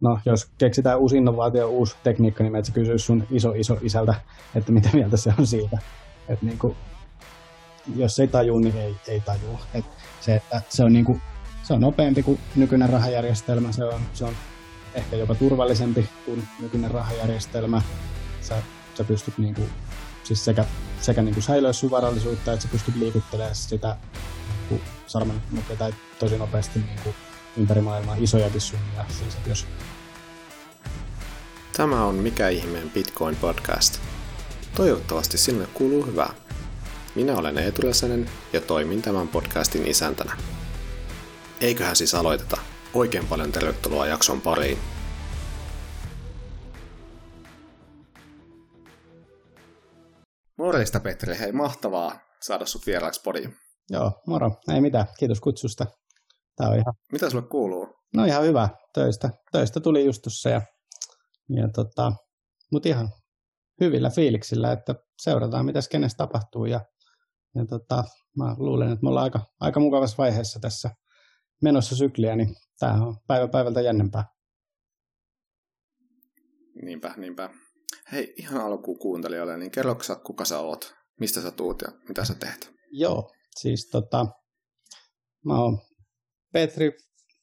no, jos keksitään uusi innovaatio, uusi tekniikka, niin meitä kysyy sun iso iso isältä, että mitä mieltä se on siitä. Että niin kuin, jos ei taju, niin ei, ei taju. Et se, että se on, niin kuin, se on nopeampi kuin nykyinen rahajärjestelmä, se on, se on ehkä jopa turvallisempi kuin nykyinen rahajärjestelmä. Sä, sä pystyt niin kuin, siis sekä, sekä niin kuin säilöä sun varallisuutta, että sä pystyt liikuttelemaan sitä niin sarmen tai tosi nopeasti niin kuin ympäri maailmaa isojakin summia. Siis, jos... Tämä on Mikä ihmeen Bitcoin podcast. Toivottavasti sinne kuuluu hyvää. Minä olen Eetu Räsänen ja toimin tämän podcastin isäntänä. Eiköhän siis aloiteta. Oikein paljon tervetuloa jakson pariin. Morjesta Petri, hei mahtavaa saada sut vieraaksi podiin. Joo, moro. Ei mitään, kiitos kutsusta. Tää on ihan... Mitä sulle kuuluu? No ihan hyvä töistä. Töistä tuli just tuossa ja, ja tota, mut ihan hyvillä fiiliksillä, että seurataan mitä kenestä tapahtuu ja, ja tota, mä luulen, että me ollaan aika, aika mukavassa vaiheessa tässä menossa sykliä, niin tämä on päivä päivältä jännempää. Niinpä, niinpä. Hei, ihan alkuun kuuntelijoille, niin kerroksä, kuka sä oot, mistä sä tuut ja mitä sä teet? Joo, siis tota, mä oon Petri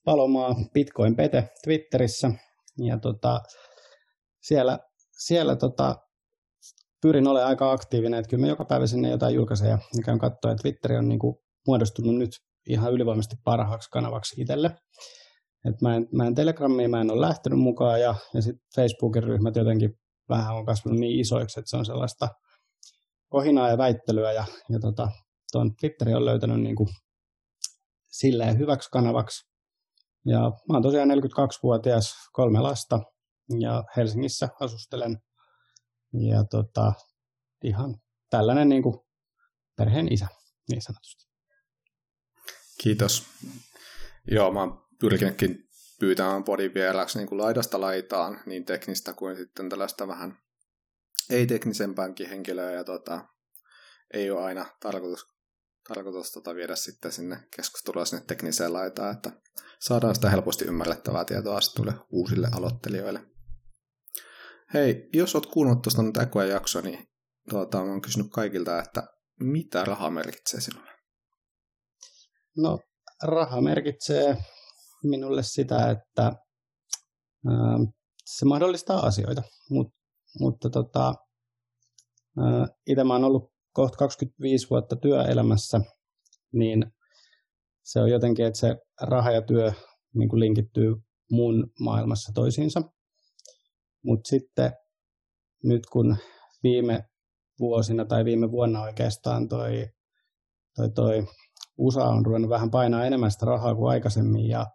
Palomaa, Bitcoin Pete Twitterissä. Ja tota, siellä, siellä tota, pyrin olemaan aika aktiivinen, että kyllä mä joka päivä sinne jotain julkaisen ja käyn katsoa, että Twitteri on niin kuin muodostunut nyt ihan ylivoimaisesti parhaaksi kanavaksi itselle. Et mä, en, mä en Telegramiin mä en ole lähtenyt mukaan ja, ja sitten Facebookin ryhmät jotenkin vähän on kasvanut niin isoiksi, että se on sellaista kohinaa ja väittelyä ja, ja tota, tuon Twitteri on löytänyt niin kuin silleen hyväksi kanavaksi. Ja mä oon tosiaan 42-vuotias, kolme lasta ja Helsingissä asustelen. Ja tota, ihan tällainen niin kuin perheen isä, niin sanotusti. Kiitos. Joo, mä oon pyrkinytkin pyytämään podin vieraksi niin kuin laidasta laitaan, niin teknistä kuin sitten tällaista vähän ei-teknisempäänkin henkilöä, ja tota, ei ole aina tarkoitus tarkoitus tota viedä sitten sinne keskustelua sinne tekniseen laitaan, että saadaan sitä helposti ymmärrettävää tietoa sitten uusille aloittelijoille. Hei, jos oot kuunnellut tuosta nyt ekoja jaksoa, niin tuota, mä kysynyt kaikilta, että mitä raha merkitsee sinulle? No, raha merkitsee minulle sitä, että ää, se mahdollistaa asioita, Mut, mutta tota, itse mä oon ollut kohta 25 vuotta työelämässä, niin se on jotenkin, että se raha ja työ niin kuin linkittyy mun maailmassa toisiinsa. Mutta sitten nyt kun viime vuosina tai viime vuonna oikeastaan toi, toi, toi USA on ruvennut vähän painaa enemmän sitä rahaa kuin aikaisemmin ja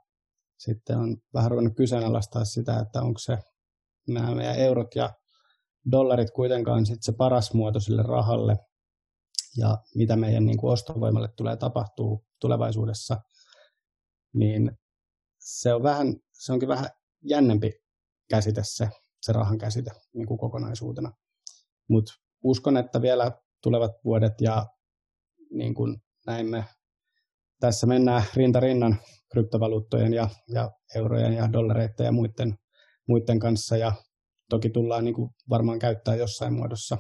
sitten on vähän ruvennut kyseenalaistaa sitä, että onko se nämä meidän eurot ja dollarit kuitenkaan sitten se paras muoto sille rahalle, ja mitä meidän niin kuin ostovoimalle tulee tapahtuu tulevaisuudessa, niin se, on vähän, se onkin vähän jännempi käsite se, se rahan käsite niin kuin kokonaisuutena. Mutta uskon, että vielä tulevat vuodet ja niin kuin näimme, tässä mennään rinta rinnan kryptovaluuttojen ja, ja eurojen ja dollareiden ja muiden, muiden kanssa ja toki tullaan niin kuin varmaan käyttää jossain muodossa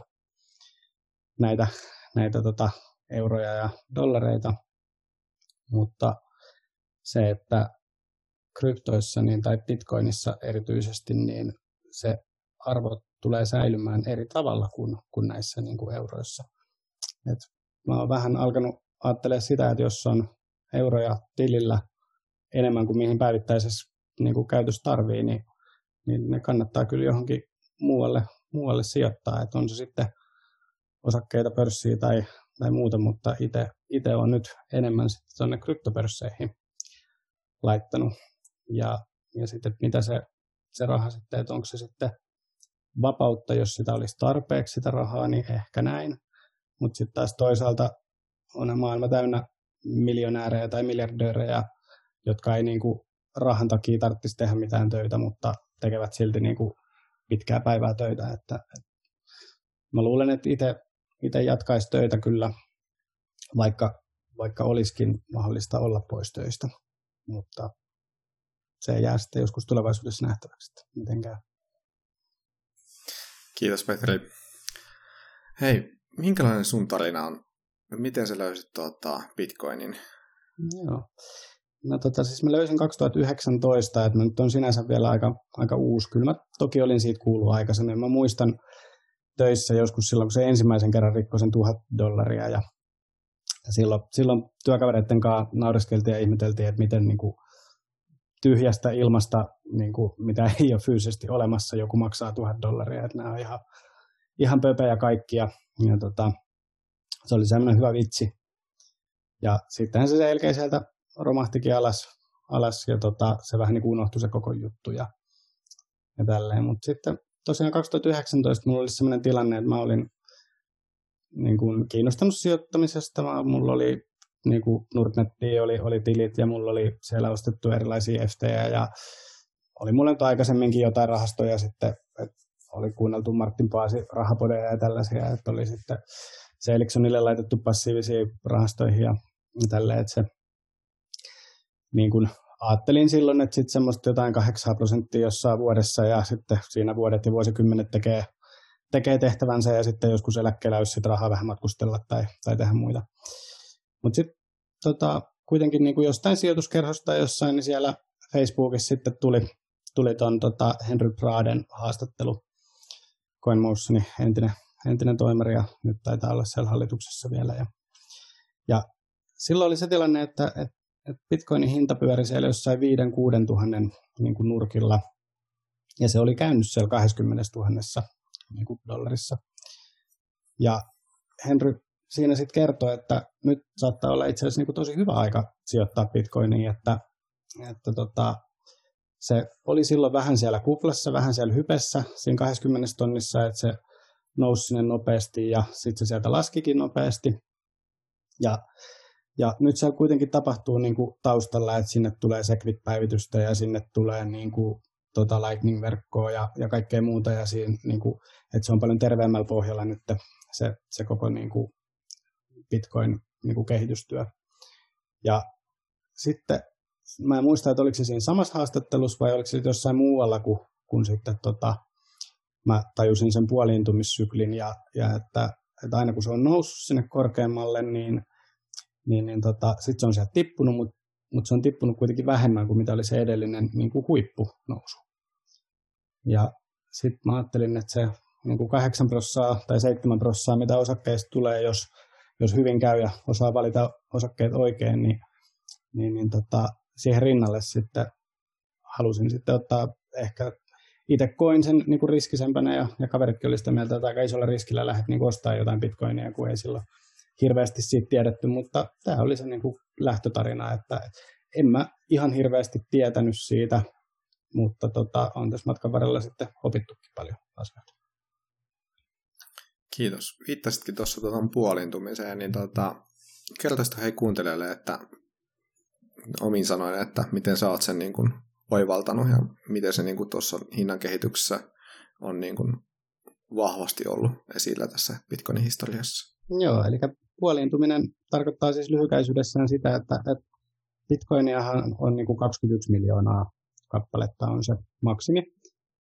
näitä näitä tota, euroja ja dollareita, mutta se, että kryptoissa niin, tai bitcoinissa erityisesti, niin se arvo tulee säilymään eri tavalla kuin, kuin näissä niin kuin euroissa. Et mä oon vähän alkanut ajattelemaan sitä, että jos on euroja tilillä enemmän kuin mihin päivittäisessä niin kuin käytössä tarvii, niin, niin ne kannattaa kyllä johonkin muualle, muualle sijoittaa. Että on se sitten osakkeita pörssiin tai, tai muuta, mutta itse on nyt enemmän sitten tuonne kryptopörsseihin laittanut. Ja, ja sitten mitä se, se raha sitten, että onko se sitten vapautta, jos sitä olisi tarpeeksi sitä rahaa, niin ehkä näin. Mutta sitten taas toisaalta on maailma täynnä miljonäärejä tai miljardöörejä, jotka ei niinku rahan takia tarvitsisi tehdä mitään töitä, mutta tekevät silti niinku pitkää päivää töitä. Että, et mä luulen, että itse itse jatkaisi töitä kyllä, vaikka, vaikka olisikin mahdollista olla pois töistä. Mutta se jää sitten joskus tulevaisuudessa nähtäväksi, että miten käy. Kiitos Petri. Hei, minkälainen sun tarina on? Miten sä löysit tuota Bitcoinin? Joo. No tota, siis mä löysin 2019, että mä nyt on sinänsä vielä aika, aika uusi. Kyllä mä toki olin siitä kuullut aikaisemmin. Mä muistan töissä joskus silloin, kun se ensimmäisen kerran rikkoi sen tuhat dollaria ja silloin, silloin työkavereiden kanssa naureskeltiin ja ihmeteltiin, että miten niin kuin, tyhjästä ilmasta, niin kuin, mitä ei ole fyysisesti olemassa, joku maksaa tuhat dollaria, että nämä on ihan, ihan pöpejä kaikkia. Ja, tota, se oli semmoinen hyvä vitsi. Ja sittenhän se selkeä sieltä romahtikin alas, alas ja tota, se vähän niin kuin unohtui se koko juttu ja, ja tälleen. Mutta sitten tosiaan 2019 mulla oli sellainen tilanne, että mä olin niin kuin kiinnostunut sijoittamisesta. Mä, mulla oli niin kuin Nordnetti oli, oli tilit ja mulla oli siellä ostettu erilaisia FTjä ja oli mulla nyt aikaisemminkin jotain rahastoja sitten, että oli kuunneltu Martin Paasi rahapodeja ja tällaisia, että oli sitten se Elixonille laitettu passiivisiin rahastoihin ja tälleen, että se niin kuin ajattelin silloin, että sitten semmoista jotain 8 prosenttia jossain vuodessa ja sitten siinä vuodet ja vuosikymmenet tekee, tekee tehtävänsä ja sitten joskus eläkkeellä olisi sitten rahaa vähän matkustella tai, tai tehdä muita. Mutta sitten tota, kuitenkin niin kuin jostain sijoituskerhosta jossain, niin siellä Facebookissa sitten tuli, tuli ton, tota Henry Braden haastattelu, CoinMotionin entinen, entinen toimari ja nyt taitaa olla siellä hallituksessa vielä. Ja, ja silloin oli se tilanne, että, että, että Bitcoinin hinta pyöri siellä jossain 5-6 tuhannen niin kuin nurkilla, ja se oli käynyt siellä 20 000 niin kuin dollarissa. Ja Henry siinä sitten kertoo, että nyt saattaa olla itse asiassa niin kuin tosi hyvä aika sijoittaa bitcoiniin, että, että tota, se oli silloin vähän siellä kuplassa, vähän siellä hypessä, siinä 20 tonnissa, että se nousi sinne nopeasti ja sitten se sieltä laskikin nopeasti. Ja, ja nyt se kuitenkin tapahtuu niin kuin taustalla, että sinne tulee Segwit-päivitystä ja sinne tulee niin kuin, tota Lightning-verkkoa ja, ja kaikkea muuta, ja siinä, niin kuin, että se on paljon terveemmällä pohjalla nyt se, se koko niin kuin, Bitcoin niin. Ja sitten mä en muista, että oliko se siinä samassa haastattelussa vai oliko se jossain muualla, kun, kun sitten tota, mä tajusin sen puoliintumissyklin ja, ja että, että aina kun se on noussut sinne korkeammalle, niin, niin, niin tota, sitten se on sieltä tippunut, mutta mut se on tippunut kuitenkin vähemmän kuin mitä oli se edellinen niin kuin huippunousu. Ja sitten mä ajattelin, että se niin kuin 8 prossaa tai 7 prossaa, mitä osakkeista tulee, jos jos hyvin käy ja osaa valita osakkeet oikein, niin, niin, niin tota, siihen rinnalle sitten halusin sitten ottaa ehkä itse koin sen niin kuin riskisempänä ja, ja kaveritkin oli sitä mieltä, että aika isolla riskillä lähdet niin ostaa jotain bitcoinia, kun ei silloin hirveästi siitä tiedetty, mutta tämä oli se niin kuin lähtötarina, että en mä ihan hirveästi tietänyt siitä, mutta tota, on tässä matkan varrella sitten opittukin paljon asioita. Kiitos. Viittasitkin tuossa tuohon puolintumiseen, niin tota, kertoisitko hei kuuntelijoille, että omin sanoin, että miten sä oot sen niin kuin oivaltanut ja miten se niin kuin tuossa hinnan kehityksessä on niin kuin vahvasti ollut esillä tässä Bitcoinin historiassa. Joo, eli puoliintuminen tarkoittaa siis lyhykäisyydessään sitä, että, että Bitcoiniahan on niin kuin 21 miljoonaa kappaletta on se maksimi,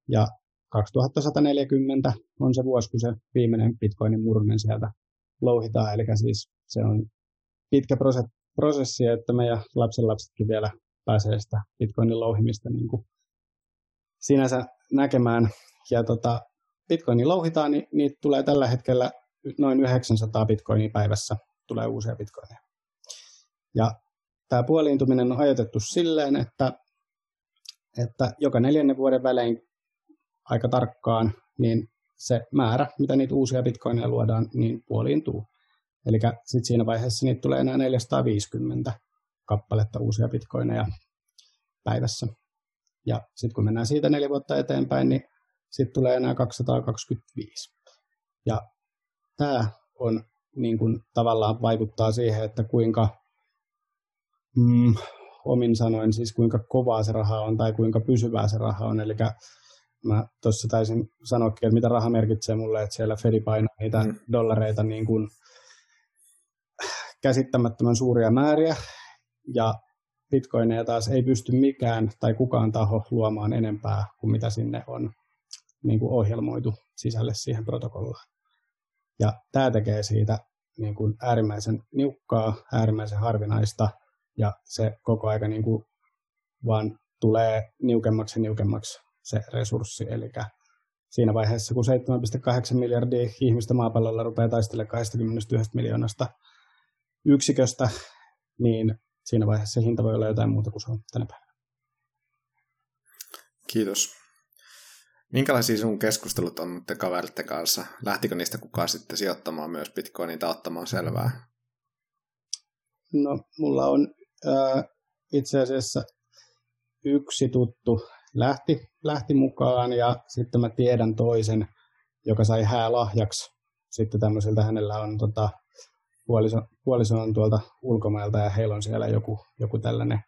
ja 2140 on se vuosi, kun se viimeinen bitcoinin murmen sieltä louhitaan. Eli siis se on pitkä prosessi, että meidän lapsenlapsetkin vielä pääsee sitä bitcoinin louhimista niin kuin sinänsä näkemään. Ja tota, bitcoinin louhitaan, niin niitä tulee tällä hetkellä noin 900 bitcoinia päivässä tulee uusia bitcoineja. Ja tämä puoliintuminen on ajoitettu silleen, että, että joka neljännen vuoden välein aika tarkkaan, niin se määrä, mitä niitä uusia bitcoineja luodaan, niin puoliintuu. Eli sitten siinä vaiheessa niitä tulee enää 450 kappaletta uusia bitcoineja päivässä. Ja sitten kun mennään siitä neljä vuotta eteenpäin, niin sitten tulee enää 225. Ja tämä on niin kun, tavallaan vaikuttaa siihen, että kuinka mm, omin sanoin, siis kuinka kovaa se raha on tai kuinka pysyvää se raha on. Eli mä tuossa taisin sanoakin, että mitä raha merkitsee mulle, että siellä Fedi painaa niitä mm. dollareita niin kuin käsittämättömän suuria määriä. Ja bitcoineja taas ei pysty mikään tai kukaan taho luomaan enempää kuin mitä sinne on niin kuin ohjelmoitu sisälle siihen protokollaan. Ja tämä tekee siitä niin kuin äärimmäisen niukkaa, äärimmäisen harvinaista ja se koko aika niin kuin vaan tulee niukemmaksi ja niukemmaksi se resurssi. Eli siinä vaiheessa, kun 7,8 miljardia ihmistä maapallolla rupeaa taistelemaan 21 miljoonasta yksiköstä, niin siinä vaiheessa se hinta voi olla jotain muuta kuin se on tänä päivänä. Kiitos. Minkälaisia sun keskustelut on nyt kaveritten kanssa? Lähtikö niistä kukaan sitten sijoittamaan myös bitcoinin tai ottamaan selvää? No, mulla on äh, itse asiassa yksi tuttu lähti, lähti mukaan ja sitten mä tiedän toisen, joka sai häälahjaksi. Sitten tämmöiseltä hänellä on tota, puoliso, puoliso on tuolta ulkomailta ja heillä on siellä joku, joku tällainen,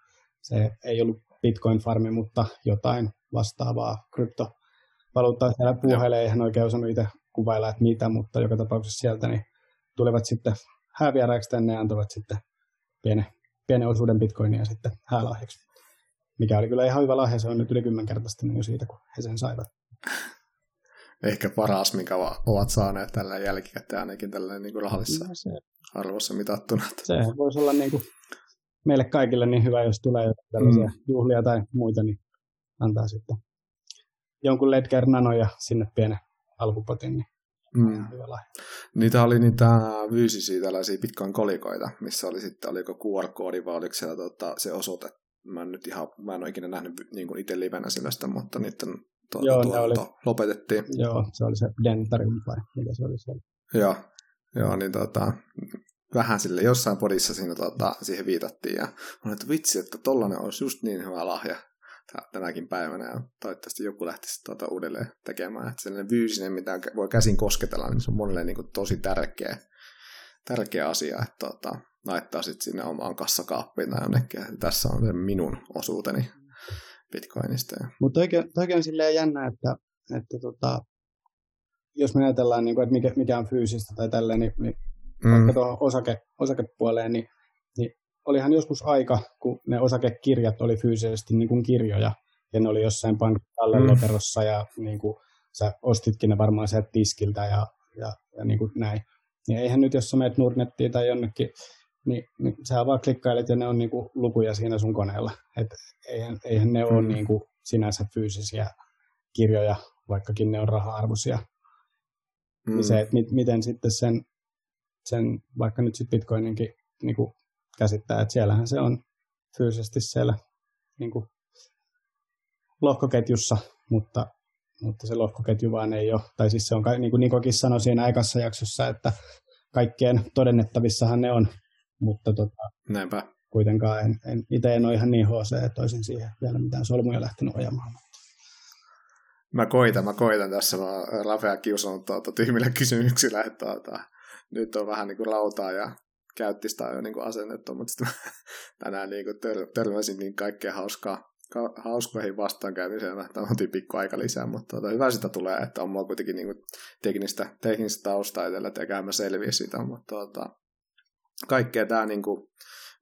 se ei ollut Bitcoin-farmi, mutta jotain vastaavaa kryptovaluuttaa siellä puhelee, ei hän oikein osannut itse kuvailla, että mitä, mutta joka tapauksessa sieltä niin tulevat sitten häävieraiksi tänne ja antavat sitten pienen, pienen osuuden bitcoinia sitten häälahjaksi. Mikä oli kyllä ihan hyvä lahja, se on nyt yli kymmenkertaistunut jo siitä, kun he sen saivat. Ehkä paras, mikä ovat saaneet tällä jälkikäteen ainakin tällä niin kuin rahallisessa no se, arvossa mitattuna. Se voisi olla niin kuin meille kaikille niin hyvä, jos tulee tällaisia mm. juhlia tai muita, niin antaa sitten jonkun Ledger Nanoja sinne pienen alkupotin, niin mm. Niitä oli niitä fyysisiä tällaisia Bitcoin-kolikoita, missä oli sitten, oliko QR-koodi vai oliko siellä tota, se osoite. Mä en nyt ihan, mä en ole ikinä nähnyt niin kuin itse livenä sellaista, mutta niiden tuota, joo, tuota, oli, lopetettiin. Joo, se oli se Dentarium vai mitä se oli siellä. Joo, joo niin tota, vähän sille jossain podissa siinä, tota, siihen viitattiin ja on että vitsi, että tollanen olisi just niin hyvä lahja tänäkin päivänä ja toivottavasti joku lähtisi tuota uudelleen tekemään. Että sellainen fyysinen, mitä voi käsin kosketella, niin se on monelle niin kuin tosi tärkeä, tärkeä asia, että tuota, laittaa sitten sinne omaan kassakaappiin tai jonnekin. Ja tässä on se minun osuuteni Bitcoinista. Mutta oikein on silleen jännä, että, että tota, jos me ajatellaan, niin kuin, että mikä, mikä on fyysistä tai tälleen, niin, niin mm. vaikka tuohon osake, osakepuoleen, niin olihan joskus aika, kun ne osakekirjat oli fyysisesti niin kuin kirjoja, ja ne oli jossain pankkitalleloterossa, mm. ja niin kuin, sä ostitkin ne varmaan sieltä tiskiltä ja, ja, ja niin kuin näin. Ja eihän nyt, jos sä meet Nordnettiin tai jonnekin, niin, niin sä vaan klikkailet ja ne on niin kuin lukuja siinä sun koneella. Et eihän, eihän ne mm. ole niin kuin sinänsä fyysisiä kirjoja, vaikkakin ne on raha-arvoisia. Mm. Se, että miten sitten sen sen vaikka nyt sitten Bitcoininkin niin kuin käsittää, että siellähän se on fyysisesti siellä niin kuin lohkoketjussa, mutta, mutta se lohkoketju vaan ei ole, tai siis se on, niin kuin Nikokin sanoi siinä aikassa jaksossa, että kaikkien todennettavissahan ne on, mutta tota, Näinpä. kuitenkaan en, en, itse en ole ihan niin HC, että olisin siihen vielä mitään solmuja lähtenyt ojamaan. Mä koitan, mä koitan tässä, mä Rafea kiusannut tuota, tyhmillä kysymyksillä, että tuota, nyt on vähän niin kuin lautaa ja käyttistä jo niin kuin asennettu, mutta sitten tänään niin kuin tör, törmäsin niin kaikkea hauskaa, ka, hauskoihin vastaankäymiseen. Tämä on pikku aika lisää, mutta tuota, hyvä sitä tulee, että on mulla kuitenkin niin kuin teknistä, teknistä taustaa itsellä, että mä selviä sitä, mutta tuota, kaikkea tämä niin kuin,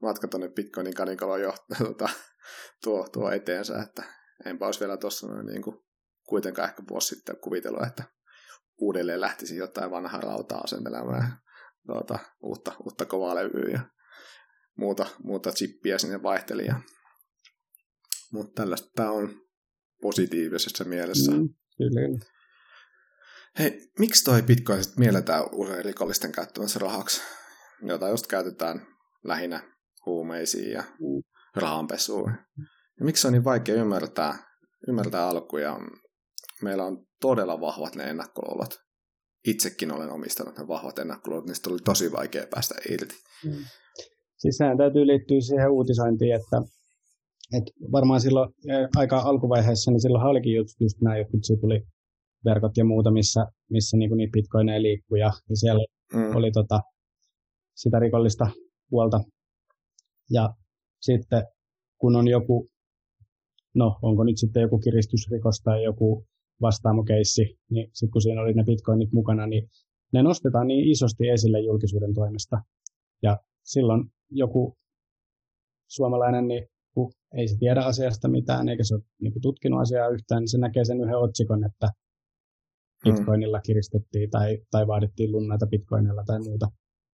matka tuonne Bitcoinin kanikaloon jo tuota, tuo, tuo eteensä, että enpä olisi vielä tuossa niin kuin, kuitenkaan ehkä vuosi sitten kuvitellut, että uudelleen lähtisi jotain vanhaa rautaa asentelemaan tuota, uutta, uutta kovaa levyä ja muuta, muuta chippiä sinne vaihteli. Mutta tällaista tämä on positiivisessa mielessä. Mm, kyllä. Hei, miksi toi Bitcoin sitten mielletään usein rikollisten käyttämässä rahaksi, jota just käytetään lähinnä huumeisiin ja mm. rahanpesuun? Ja miksi on niin vaikea ymmärtää, ymmärtää alkuja? Meillä on todella vahvat ne ennakkoluulot. Itsekin olen omistanut ne vahvat ennakkoluulot, niistä oli tosi vaikea päästä irti. Mm. Siis sehän täytyy liittyä siihen uutisointiin, että, että varmaan silloin aika alkuvaiheessa, niin silloin olikin just, just nämä jotkut verkot ja muuta, missä, missä niin niitä bitcoineja liikkuu, ja, ja siellä mm. oli tota, sitä rikollista puolta. Ja sitten kun on joku, no onko nyt sitten joku kiristysrikos tai joku vastaamokeissi, niin sitten kun siinä oli ne bitcoinit mukana, niin ne nostetaan niin isosti esille julkisuuden toimesta. Ja silloin joku suomalainen niin kun ei se tiedä asiasta mitään, eikä se ole niin kuin, tutkinut asiaa yhtään, niin se näkee sen yhden otsikon, että mm. bitcoinilla kiristettiin tai, tai vaadittiin lunnaita bitcoinilla tai muuta.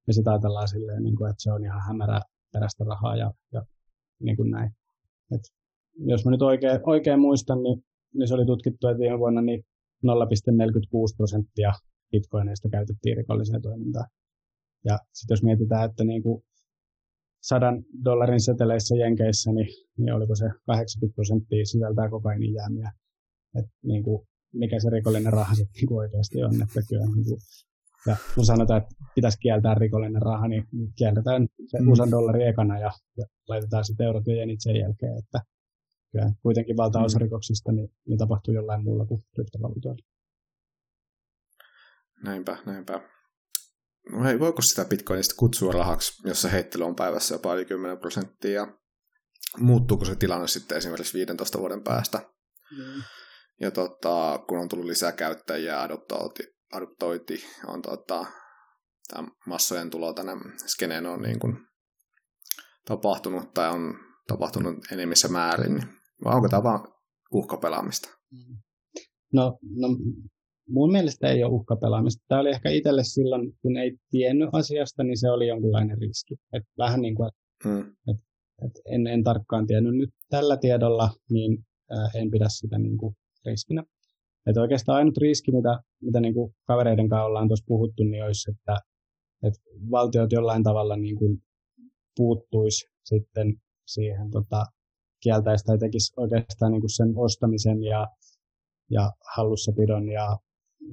Ja sitä ajatellaan silleen, niin kuin, että se on ihan hämärä perästä rahaa ja, ja niin kuin näin. Et jos mä nyt oikein, oikein muistan, niin, niin se oli tutkittu, että viime vuonna niin 0,46 prosenttia bitcoineista käytettiin rikolliseen toimintaan. Ja sitten jos mietitään, että niin kuin sadan dollarin seteleissä Jenkeissä, niin, niin oliko se 80 prosenttia sisältää kokainijäämiä. Että niin kuin, mikä se rikollinen raha sitten niin oikeasti on. Että kyllä, niin kuin, ja kun sanotaan, että pitäisi kieltää rikollinen raha, niin kielletään se mm. usan dollari ekana ja, ja laitetaan sitten eurot ja jenit sen jälkeen. Että kyllä kuitenkin valtaosa mm. rikoksista niin, niin tapahtuu jollain muulla kuin kryptovaluutoilla. Näinpä, näinpä. No hei, voiko sitä bitcoinista kutsua rahaksi, jos se heittely on päivässä jopa yli 10 prosenttia? Ja muuttuuko se tilanne sitten esimerkiksi 15 vuoden päästä? Mm. Ja tota, kun on tullut lisää käyttäjiä, adoptoiti, adoptoiti on tota, tämä massojen tulo tänne skeneen on niin kuin tapahtunut tai on tapahtunut enemmissä määrin, niin vai onko tämä vain uhkapelaamista? Mm. No, no mun mielestä ei ole uhkapelaamista. Tämä oli ehkä itselle silloin, kun ei tiennyt asiasta, niin se oli jonkinlainen riski. Et vähän niin kuin, hmm. et, et en, en tarkkaan tiennyt nyt tällä tiedolla, niin äh, en pidä sitä niin kuin riskinä. Et oikeastaan ainut riski, mitä, mitä niin kuin kavereiden kanssa ollaan tuossa puhuttu, niin olisi, että, että valtiot jollain tavalla niin kuin puuttuisi sitten siihen tota, kieltäistä ja tekisi oikeastaan niin kuin sen ostamisen ja, ja hallussapidon ja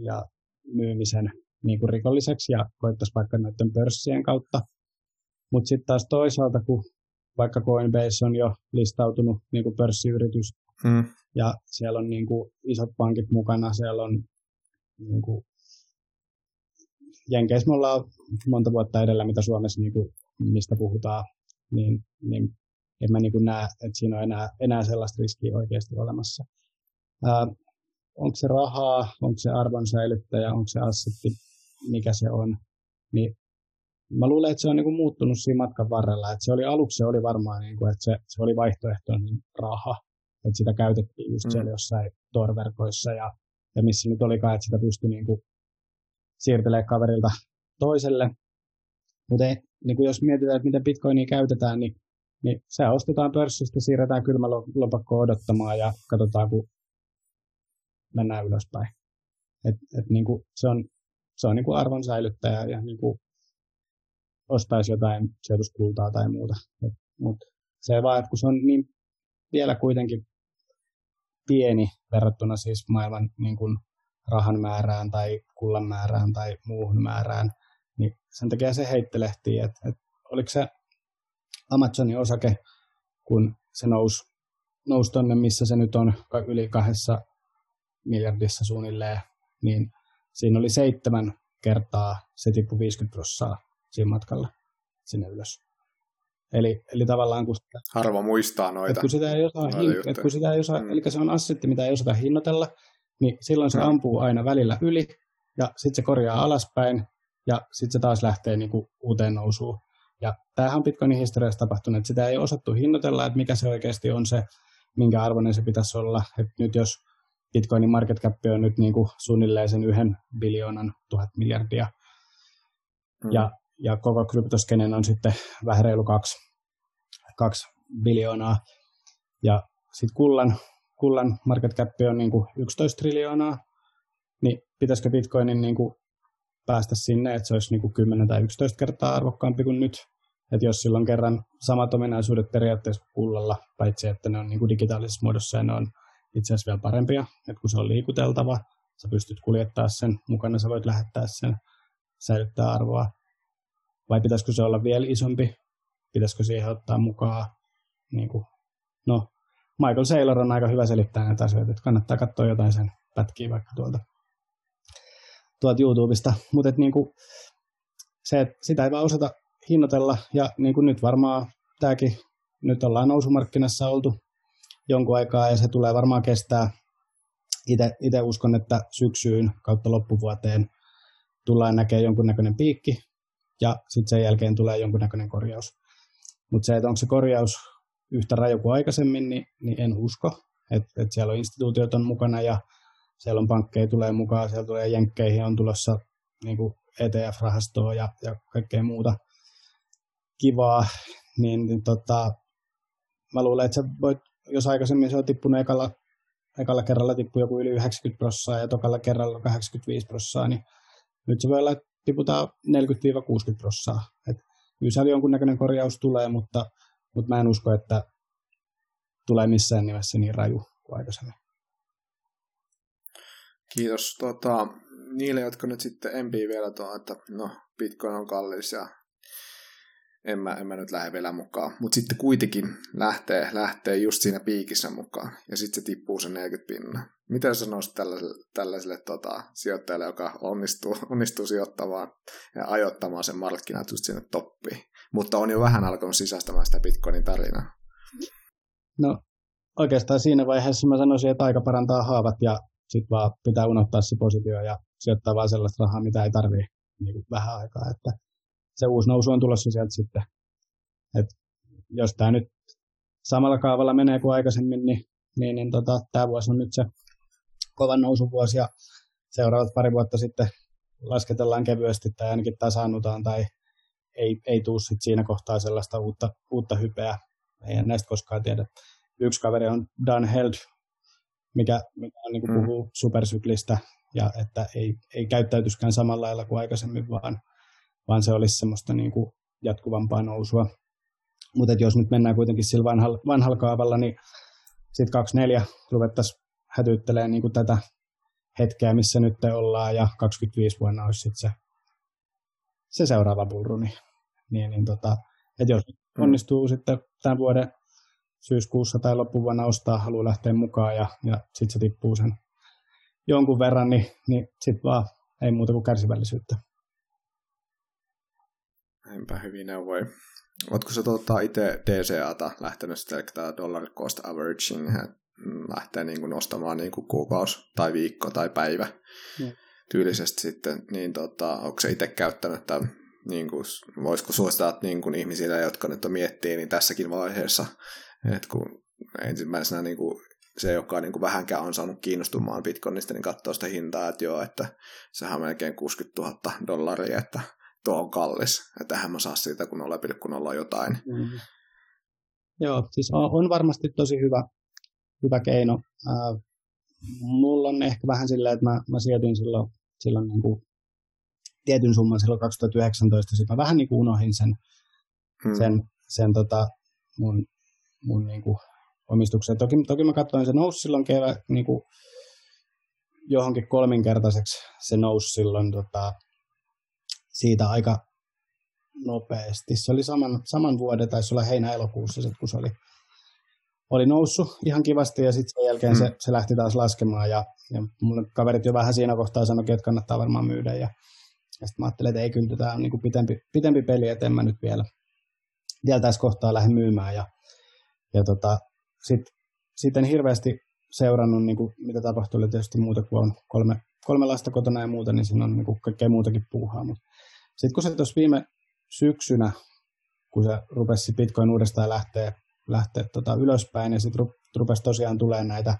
ja myymisen niin kuin rikolliseksi ja koittaisi vaikka näiden pörssien kautta. Mutta sitten taas toisaalta, kun vaikka Coinbase on jo listautunut niin kuin pörssiyritys hmm. ja siellä on niin kuin isot pankit mukana, siellä on niin kuin, Jenkeissä me ollaan monta vuotta edellä, mitä Suomessa, niin kuin, mistä puhutaan, niin, niin en mä niin näe, että siinä on enää, enää sellaista riskiä oikeasti olemassa. Ää, onko se rahaa, onko se arvonsäilyttäjä, onko se assetti, mikä se on, niin mä luulen, että se on niin kuin muuttunut siinä matkan varrella. Että se oli aluksi se oli varmaan, niin kuin, että se, se oli vaihtoehtoinen raha, että sitä käytettiin just mm. siellä jossain torverkoissa ja, ja missä nyt olikaan, että sitä pystyi niin kuin siirtelemään kaverilta toiselle. Mutta niin kuin jos mietitään, että miten bitcoinia käytetään, niin, niin se ostetaan pörssistä, siirretään kylmälopakkoon odottamaan ja katsotaan, kun mennään ylöspäin. Et, et niin kuin se on, se on niin kuin arvon säilyttäjä ja niin kuin ostaisi jotain sijoituskultaa tai muuta. Et, mut se vaan, että kun se on niin vielä kuitenkin pieni verrattuna siis maailman niin kuin rahan määrään tai kullan määrään tai muuhun määrään, niin sen takia se heittelehtii, että, että oliko se Amazonin osake, kun se nousi, nousi tonne, missä se nyt on yli kahdessa miljardissa suunnilleen, niin siinä oli seitsemän kertaa se tippui 50 prossaa siinä matkalla sinne ylös. Eli, eli tavallaan kun sitä, Harva muistaa noita. kun sitä ei osaa, hin, et kun sitä ei osaa mm. eli se on assetti, mitä ei osata hinnoitella, niin silloin se mm. ampuu aina välillä yli, ja sitten se korjaa alaspäin, ja sitten se taas lähtee niinku uuteen nousuun. Tämähän on Bitcoinin historiassa tapahtunut, että sitä ei osattu hinnoitella, että mikä se oikeasti on se, minkä arvoinen se pitäisi olla. Et nyt jos Bitcoinin market cap on nyt niin kuin suunnilleen sen yhden biljoonan tuhat miljardia. Mm. Ja, ja koko kryptoskenen on sitten vähän reilu kaksi, kaksi biljoonaa. Ja sitten kullan, kullan market cap on niin kuin 11 triljoonaa. Niin pitäisikö Bitcoinin niin kuin päästä sinne, että se olisi niin kuin 10 tai 11 kertaa arvokkaampi kuin nyt. Että jos silloin kerran samat ominaisuudet periaatteessa kullalla, paitsi että ne on niin kuin digitaalisessa muodossa ja ne on itse asiassa vielä parempia, että kun se on liikuteltava, sä pystyt kuljettaa sen mukana, sä voit lähettää sen, säilyttää arvoa. Vai pitäisikö se olla vielä isompi? Pitäisikö siihen ottaa mukaan? Niin kuin, no, Michael Saylor on aika hyvä selittää näitä asioita, että kannattaa katsoa jotain sen pätkiä vaikka tuolta, tuolta YouTubesta. Mutta niin se, että sitä ei vaan osata hinnoitella, ja niin kuin nyt varmaan tämäkin, nyt ollaan nousumarkkinassa oltu jonkun aikaa ja se tulee varmaan kestää. Itse uskon, että syksyyn kautta loppuvuoteen tullaan näkemään jonkunnäköinen piikki ja sitten sen jälkeen tulee jonkunnäköinen korjaus. Mutta se, että onko se korjaus yhtä raju kuin aikaisemmin, niin, niin en usko. Että et siellä on instituutiot on mukana ja siellä on pankkeja tulee mukaan, siellä tulee jenkkeihin, on tulossa niin ETF-rahastoa ja, ja kaikkea muuta kivaa, niin, niin tota, mä luulen, että voit, jos aikaisemmin se on tippunut ekalla, ekalla kerralla tippu joku yli 90 prossaa ja tokalla kerralla 85 prossaa, niin nyt se voi olla, että tiputaan 40-60 prossaa. Et kyllä siellä jonkunnäköinen korjaus tulee, mutta, mutta mä en usko, että tulee missään nimessä niin raju kuin aikaisemmin. Kiitos. Tota, niille, jotka nyt sitten empii vielä tuo, että no, Bitcoin on kallis ja en mä, en mä nyt lähde vielä mukaan. Mutta sitten kuitenkin lähtee, lähtee just siinä piikissä mukaan ja sitten se tippuu sen 40 pinna. Mitä sanoisit tällaiselle, tällaiselle tota, sijoittajalle, joka onnistuu, onnistuu sijoittamaan ja ajoittamaan sen markkinat just sinne toppiin, mutta on jo vähän alkanut sisäistämään sitä Bitcoinin tarinaa? No oikeastaan siinä vaiheessa mä sanoisin, että aika parantaa haavat ja sitten vaan pitää unohtaa se positio ja sijoittaa vaan sellaista rahaa, mitä ei tarvii niin vähän aikaa. Että se uusi nousu on tulossa sieltä sitten. Et jos tämä nyt samalla kaavalla menee kuin aikaisemmin, niin, niin, niin tota, tämä vuosi on nyt se kovan nousuvuosi ja seuraavat pari vuotta sitten lasketellaan kevyesti tai ainakin tasaannutaan tai ei, ei tule sit siinä kohtaa sellaista uutta, uutta hypeä. Ei näistä koskaan tiedä. Yksi kaveri on Dan Held, mikä, mikä on, niin kuin mm. puhuu supersyklistä ja että ei, ei käyttäytyskään samalla lailla kuin aikaisemmin, vaan, vaan se olisi semmoista niin kuin jatkuvampaa nousua. Mutta jos nyt mennään kuitenkin sillä vanhalla, vanhalla kaavalla, niin sitten 24 ruvettaisiin hätyttelee niin kuin tätä hetkeä, missä nyt ollaan, ja 25 vuonna olisi sitten se, se seuraava bullruni. Niin, niin tota, että jos mm. onnistuu mm. sitten tämän vuoden syyskuussa tai loppuvuonna ostaa, haluaa lähteä mukaan ja, ja sitten se tippuu sen jonkun verran, niin, niin sitten vaan ei muuta kuin kärsivällisyyttä. Näinpä hyvin neuvoi. Oletko sä tuota, itse DCAta lähtenyt sitten, tämä dollar cost averaging lähtee niin kuin nostamaan niin kuin kuukausi tai viikko tai päivä mm. tyylisesti sitten, niin tota, onko se itse käyttänyt tämän, niin kuin, voisiko suosittaa niin kuin ihmisille, jotka nyt on miettii, niin tässäkin vaiheessa et kun ensimmäisenä niin kuin se, joka niin kuin vähänkään on saanut kiinnostumaan Bitcoinista, niin katsoo sitä hintaa, että joo, että sehän on melkein 60 000 dollaria, että tuo on kallis, että eihän mä saa siitä, kun 0,0 jotain. Mm-hmm. Joo, siis on, on varmasti tosi hyvä, hyvä keino. Äh, mulla on ehkä vähän silleen, että mä, mä sijoitin silloin, silloin niin kuin tietyn summan silloin 2019, sitten mä vähän niin kuin unohdin sen, hmm. sen, sen tota, mun mun niin kuin, omistuksia. Toki, toki mä katsoin, se nousi silloin kevä, niin kuin, johonkin kolminkertaiseksi se nousi silloin tota, siitä aika nopeasti. Se oli saman, saman vuoden, taisi olla heinä-elokuussa, sit, kun se oli, oli noussut ihan kivasti ja sitten sen jälkeen mm. se, se, lähti taas laskemaan ja, ja mulle kaverit jo vähän siinä kohtaa sanoi, että kannattaa varmaan myydä ja, ja sitten mä ajattelin, että ei kyllä, tämä on niin kuin pitempi, pitempi peli, että en mä nyt vielä, vielä tässä kohtaa lähde myymään ja ja tota, sitten sit en hirveästi seurannut, niin kuin, mitä tapahtuu, oli tietysti muuta kuin on kolme, kolme lasta kotona ja muuta, niin siinä on niin kuin, kaikkea muutakin puuhaa. Sitten kun se tuossa viime syksynä, kun se rupesi Bitcoin uudestaan lähteä, lähteä tota ylöspäin, ja sitten rupesi tosiaan tulee näitä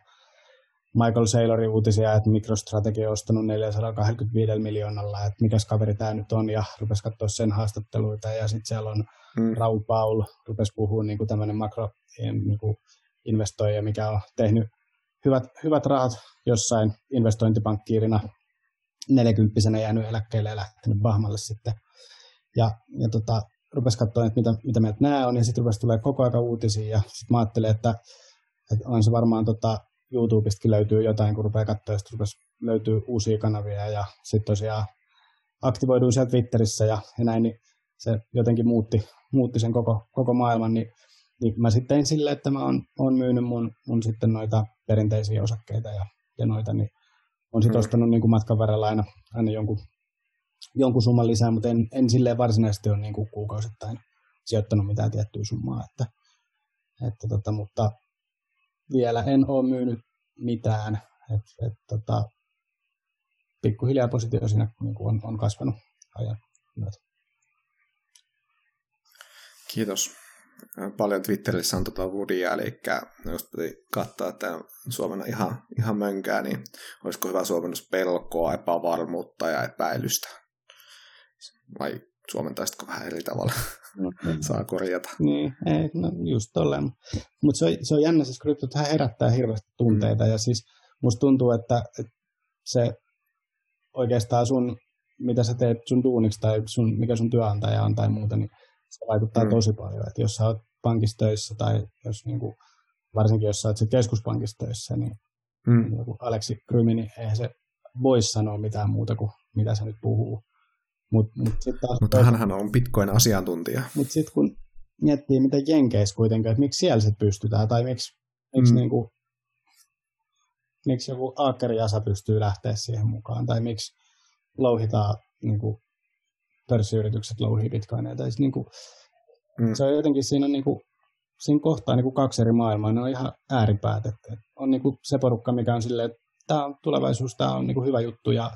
Michael Saylorin uutisia, että MicroStrategy on ostanut 425 miljoonalla, että mikäs kaveri tämä nyt on, ja rupesi katsoa sen haastatteluita, ja sitten siellä on mm. Raul Paul, rupesi puhua niin tämmöinen makro niin kuin investoija, mikä on tehnyt hyvät, hyvät rahat jossain investointipankkiirina, nelikymppisenä jäänyt eläkkeelle ja lähtenyt Bahmalle sitten. Ja, ja tota, rupesi katsoa, että mitä, mitä meiltä nämä on, ja sitten rupesi tulee koko aika uutisia, ja sitten mä ajattelin, että, että on se varmaan tota, YouTubestakin löytyy jotain, kun rupeaa katsoa, ja sitten rupesi löytyy uusia kanavia, ja sitten tosiaan aktivoiduin siellä Twitterissä ja, ja näin, niin se jotenkin muutti, muutti sen koko, koko maailman, niin niin mä sitten tein silleen, että mä oon, oon myynyt mun, mun sitten noita perinteisiä osakkeita ja, ja noita, niin on sitten mm. ostanut niin kuin matkan varrella aina, aina jonkun, jonkun summan lisää, mutta en, en silleen varsinaisesti ole niin kuin kuukausittain sijoittanut mitään tiettyä summaa, että, että tota, mutta vielä en ole myynyt mitään, että et, tota, pikkuhiljaa positio siinä niin kuin on, on kasvanut ajan myötä. Kiitos. Paljon Twitterissä on tota Woodia, eli jos piti katsoa, että Suomena ihan, ihan mönkää, niin olisiko hyvä suomennus pelkoa, epävarmuutta ja epäilystä? Vai suomentaisitko vähän eri tavalla? No, Saa korjata. Niin, ei, no just tolleen. Mutta se, on, se on jännä, siis kryptot herättää hirveästi tunteita, mm. ja siis musta tuntuu, että, että se oikeastaan sun, mitä sä teet sun duuniksi tai sun, mikä sun työnantaja on tai muuta, niin se vaikuttaa mm. tosi paljon. Että jos sä oot pankissa töissä tai jos niin kuin, varsinkin jos sä oot keskuspankissa töissä, niin mm. joku Aleksi Krymi, niin eihän se voi sanoa mitään muuta kuin mitä se nyt puhuu. Mut, mut sit taas Mutta hänhän on Bitcoin-asiantuntija. Mutta sitten kun miettii, miten Jenkeissä kuitenkin, että miksi siellä se pystytään, tai miksi, miksi, mm. niin kuin, miksi joku Aakkeri-Jasa pystyy lähteä siihen mukaan, tai miksi louhitaan niin kuin, pörssiyritykset louhii bitcoineja. Tai siis, niin kuin, mm. Se on jotenkin, siinä on niin kuin, siinä kohtaa niin kuin kaksi eri maailmaa, ne on ihan ääripäät. Että on niin kuin se porukka, mikä on silleen, että tämä on tulevaisuus, tämä on niin kuin hyvä juttu ja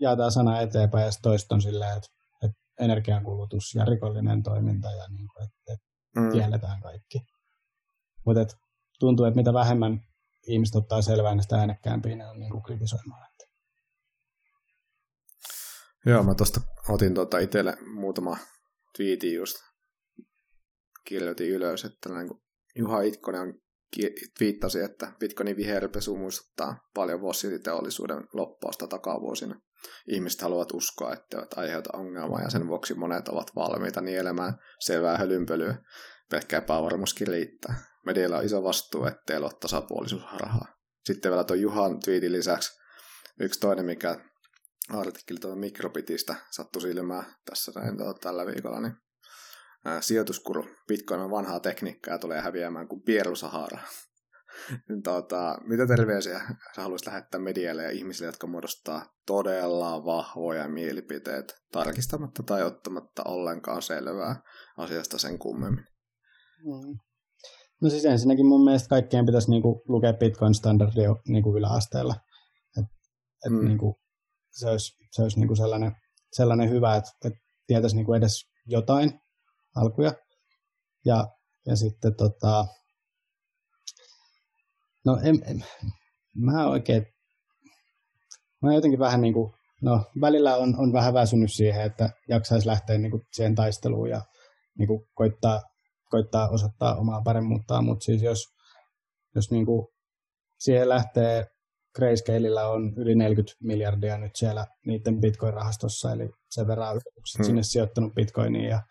jaetaan sana eteenpäin ja toista on silleen, että, että energiankulutus ja rikollinen toiminta ja niin kuin, että, että mm. kielletään kaikki. Mutta tuntuu, että mitä vähemmän ihmiset ottaa selvää, niin sitä äänekkäämpiä ne on niin kuin kritisoimaan. Joo, mä tuosta otin tuota itselle muutama twiiti just kirjoitin ylös, että näin, kun Juha Itkonen twiittasi, että Bitcoinin viherpesu muistuttaa paljon fossiiliteollisuuden loppausta takavuosina. Ihmiset haluavat uskoa, että eivät aiheuta ongelmaa ja sen vuoksi monet ovat valmiita nielemään selvää hölynpölyä. Pelkkä epävarmuuskin riittää. Medialla on iso vastuu, ettei ole tasapuolisuusrahaa. Sitten vielä tuon Juhan twiitin lisäksi yksi toinen, mikä artikkeli tuota Mikrobitistä sattui silmään tässä näin tuota, tällä viikolla, niin ää, sijoituskuru Bitcoin on vanhaa tekniikkaa ja tulee häviämään kuin Pieru Sahara. niin, tuota, mitä terveisiä sä haluaisit lähettää medialle ja ihmisille, jotka muodostaa todella vahvoja mielipiteet tarkistamatta tai ottamatta ollenkaan selvää asiasta sen kummemmin? Mm. No siis ensinnäkin mun mielestä kaikkien pitäisi niinku lukea Bitcoin-standardia niinku yläasteella. Et, et mm. niinku, se olisi, se olisi niin kuin sellainen, sellainen hyvä, että, tietäisi niin kuin edes jotain alkuja. Ja, ja sitten tota, no en, en, mä oikein, mä jotenkin vähän niin kuin, no välillä on, on vähän väsynyt siihen, että jaksaisi lähteä niin kuin siihen taisteluun ja niin kuin koittaa, koittaa osoittaa omaa paremmuuttaan, mutta siis jos, jos niin kuin siihen lähtee Grayscaleillä on yli 40 miljardia nyt siellä niiden Bitcoin-rahastossa, eli sen verran yritykset hmm. sinne sijoittanut Bitcoiniin ja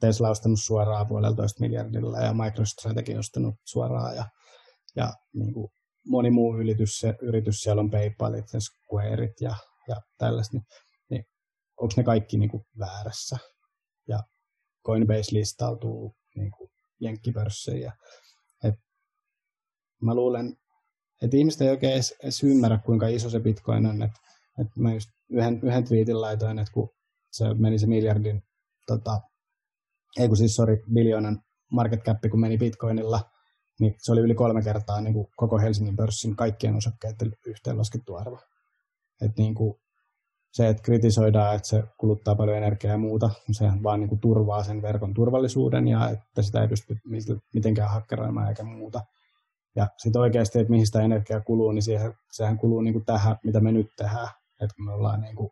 Tesla ostanut suoraan puoleltoista miljardilla ja MicroStrategy ostanut suoraan ja, ja niin kuin moni muu yritys, se, yritys siellä on PayPalit ja Squareit ja, ja tällaista, niin, niin onko ne kaikki niin kuin väärässä? Ja Coinbase listautuu niin kuin jenkkipörssiin ja et mä luulen, että ihmiset ei oikein edes, edes ymmärrä, kuinka iso se bitcoin on. Että, että mä just yhden, yhden twiitin laitoin, että kun se meni se miljardin, tota, ei kun siis sorry, biljoonan market cap, kun meni bitcoinilla, niin se oli yli kolme kertaa niin kuin koko Helsingin pörssin kaikkien osakkeiden yhteenlaskettu arvo. Et niin kuin se, että kritisoidaan, että se kuluttaa paljon energiaa ja muuta, sehän vaan niin kuin turvaa sen verkon turvallisuuden ja että sitä ei pysty mitenkään hakkeroimaan eikä muuta. Ja sitten oikeasti, että mihin sitä energiaa kuluu, niin siihen, sehän kuluu niin kuin tähän, mitä me nyt tehdään. Että me ollaan niin kuin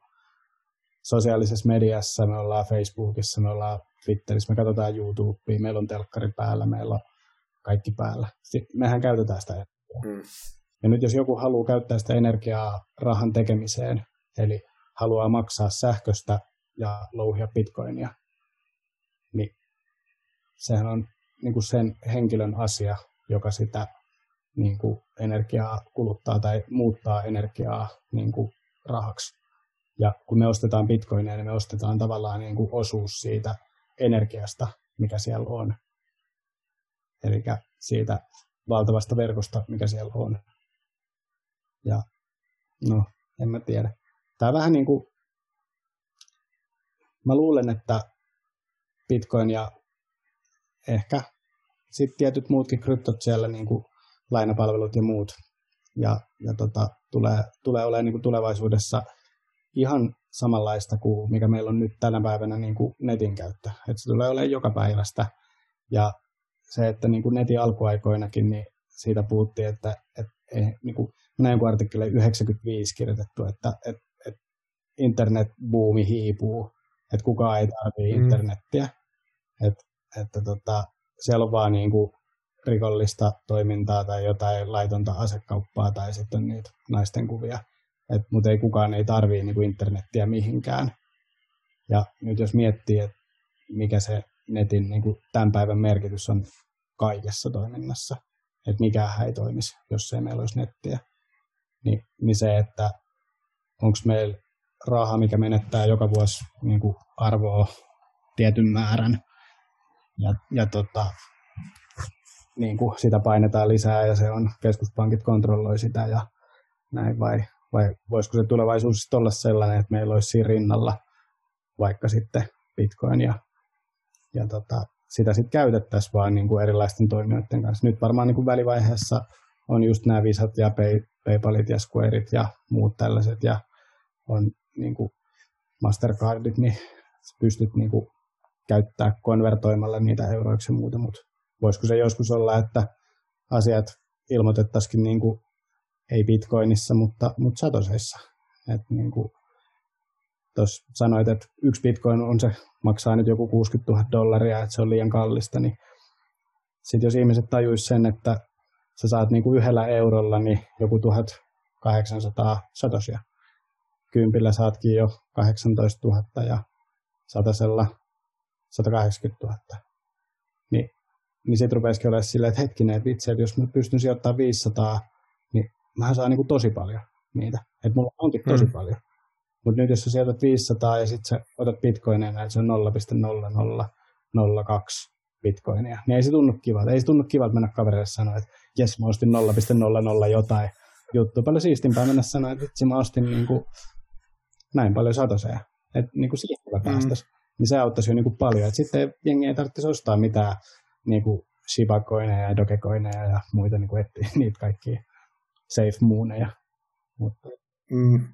sosiaalisessa mediassa, me ollaan Facebookissa, me ollaan Twitterissä, me katsotaan YouTubea, meillä on telkkari päällä, meillä on kaikki päällä. Sitten mehän käytetään sitä energiaa. Mm. Ja nyt jos joku haluaa käyttää sitä energiaa rahan tekemiseen, eli haluaa maksaa sähköstä ja louhia bitcoinia, niin sehän on niin kuin sen henkilön asia, joka sitä niin kuin energiaa kuluttaa tai muuttaa energiaa niin kuin rahaksi. Ja kun me ostetaan bitcoineja, niin me ostetaan tavallaan niin kuin osuus siitä energiasta, mikä siellä on. Eli siitä valtavasta verkosta, mikä siellä on. Ja no, en mä tiedä. Tämä vähän niin kuin, mä luulen, että Bitcoin ja ehkä sitten tietyt muutkin kryptot siellä niin kuin lainapalvelut ja muut. Ja, ja tota, tulee, tulee olemaan niin kuin tulevaisuudessa ihan samanlaista kuin mikä meillä on nyt tänä päivänä niin kuin netin käyttö. Et se tulee olemaan joka päivästä. Ja se, että niin kuin netin alkuaikoinakin niin siitä puhuttiin, että, että ei, niin kuin, näin joku artikkeli 95 kirjoitettu, että, että, että internetbuumi hiipuu, että kukaan ei tarvitse mm. internettiä. Että, että tota, siellä on vaan niin kuin rikollista toimintaa tai jotain laitonta asekauppaa tai sitten niitä naisten kuvia. Mutta ei kukaan ei tarvii niin kuin internettiä mihinkään. Ja nyt jos miettii, että mikä se netin niin kuin tämän päivän merkitys on kaikessa toiminnassa, että mikään ei toimisi, jos ei meillä olisi nettiä, niin, niin se, että onko meillä raha, mikä menettää joka vuosi niin kuin arvoa tietyn määrän, ja, ja tota, niin kuin sitä painetaan lisää ja se on, keskuspankit kontrolloi sitä ja näin vai, vai voisiko se tulevaisuus olla sellainen, että meillä olisi siinä rinnalla vaikka sitten Bitcoin ja, ja tota, sitä sitten käytettäisiin vaan niin kuin erilaisten toimijoiden kanssa. Nyt varmaan niin kuin välivaiheessa on just nämä Visat ja Pay, Paypalit ja Squareit ja muut tällaiset ja on niin kuin Mastercardit, niin pystyt niin kuin käyttää konvertoimalla niitä euroiksi ja muuta, mutta voisiko se joskus olla, että asiat ilmoitettaisiin niin kuin, ei bitcoinissa, mutta, mutta satoseissa. että niin kuin, tuossa sanoit, että yksi bitcoin on se, maksaa nyt joku 60 000 dollaria, että se on liian kallista, niin sitten jos ihmiset tajuisivat sen, että sä saat niin kuin yhdellä eurolla niin joku 1800 satosia. Kympillä saatkin jo 18 000 ja satasella 180 000. Niin, niin sitten rupesikin olemaan silleen, että hetkinen, että vitsi, että jos mä pystyn sijoittamaan 500, niin mä saan niin kuin tosi paljon niitä. Että mulla onkin tosi hmm. paljon. Mutta nyt jos sä sijoitat 500 ja sitten sä otat bitcoineja, että se on 0,0002 bitcoinia, niin ei se tunnu kivalta. Ei se tunnu kivalta mennä kaverille sanoa, että jes, mä ostin 0,00 jotain juttu. Paljon siistimpää mennä sanoa, että vitsi, mä ostin niin kuin näin paljon satoseja. Että niin kuin siihen päästäisiin. Mm niin se auttaisi jo niin kuin paljon. Et sitten jengi ei tarvitsisi ostaa mitään niin kuin Shiba-koineja ja Dogecoineja ja muita niin kuin etsiä niitä kaikkia safe mooneja. Mutta... Mm.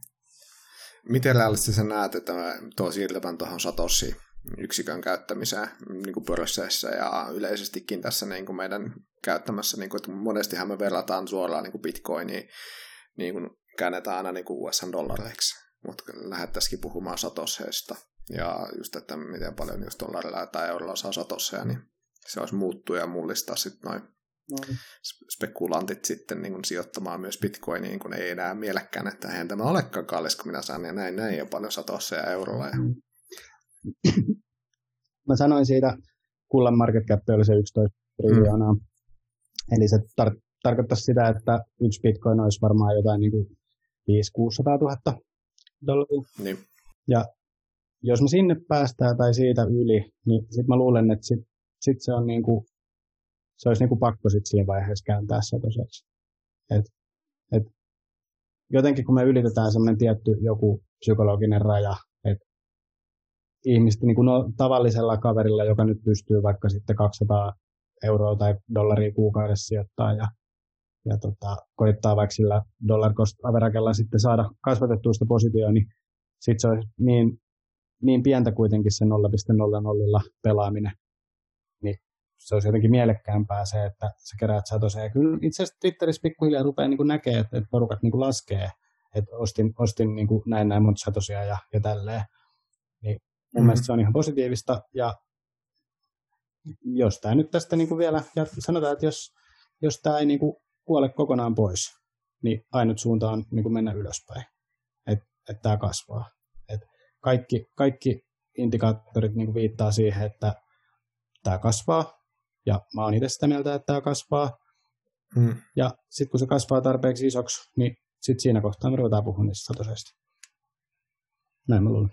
Miten realistisesti näet, että tuo siirtyvän tuohon Satoshi yksikön käyttämiseen niin kuin pörsseissä ja yleisestikin tässä niin kuin meidän käyttämässä, niin kuin, että monestihan me verrataan suoraan niin kuin bitcoiniin, niin kuin käännetään aina niin kuin USA-dollareiksi, mutta lähdettäisikin puhumaan satosheista ja just, että miten paljon just dollarilla tai eurolla saa satossa, niin se olisi muuttua ja mullistaa sitten noin no. spekulantit sitten niin kuin sijoittamaan myös bitcoiniin, kun ei enää mielekkään, että eihän tämä olekaan kallis, kun minä saan, ja näin, näin jo paljon satossa ja eurolla. Ja... Mä sanoin siitä, kullan market cap oli se 11 triljoonaa. Mm. Eli se tar- tarkoittaisi sitä, että yksi bitcoin olisi varmaan jotain niin kuin 5 600 000 dollaria. Niin. Ja jos me sinne päästään tai siitä yli, niin sitten mä luulen, että sit, sit se on niinku, se olisi niinku pakko sit siinä vaiheessa kääntää satoseksi. Et, et, jotenkin kun me ylitetään semmoinen tietty joku psykologinen raja, että ihmiset niin no, tavallisella kaverilla, joka nyt pystyy vaikka sitten 200 euroa tai dollaria kuukaudessa sijoittaa ja, ja tota, koittaa vaikka sillä dollar cost sitten saada kasvatettua sitä positioon, niin sitten se olisi niin niin pientä kuitenkin se 0.00 pelaaminen, niin se olisi jotenkin mielekkäämpää se, että sä keräät satoseen. Ja kyllä itse asiassa Twitterissä pikkuhiljaa rupeaa niin näkee, että, että porukat niin kuin laskee, että ostin, ostin niin kuin näin näin monta satosia ja, ja tälleen. Niin mun mm-hmm. mielestä se on ihan positiivista. Ja jos tämä nyt tästä niin kuin vielä, ja sanotaan, että jos, jos tämä ei niin kuin kuole kokonaan pois, niin ainut suunta on niin kuin mennä ylöspäin. Että et tämä kasvaa kaikki, kaikki indikaattorit niin viittaa siihen, että tämä kasvaa, ja mä oon itse sitä mieltä, että tämä kasvaa. Mm. Ja sitten kun se kasvaa tarpeeksi isoksi, niin sitten siinä kohtaa me ruvetaan puhumaan niistä satosesta. Näin mä luulen.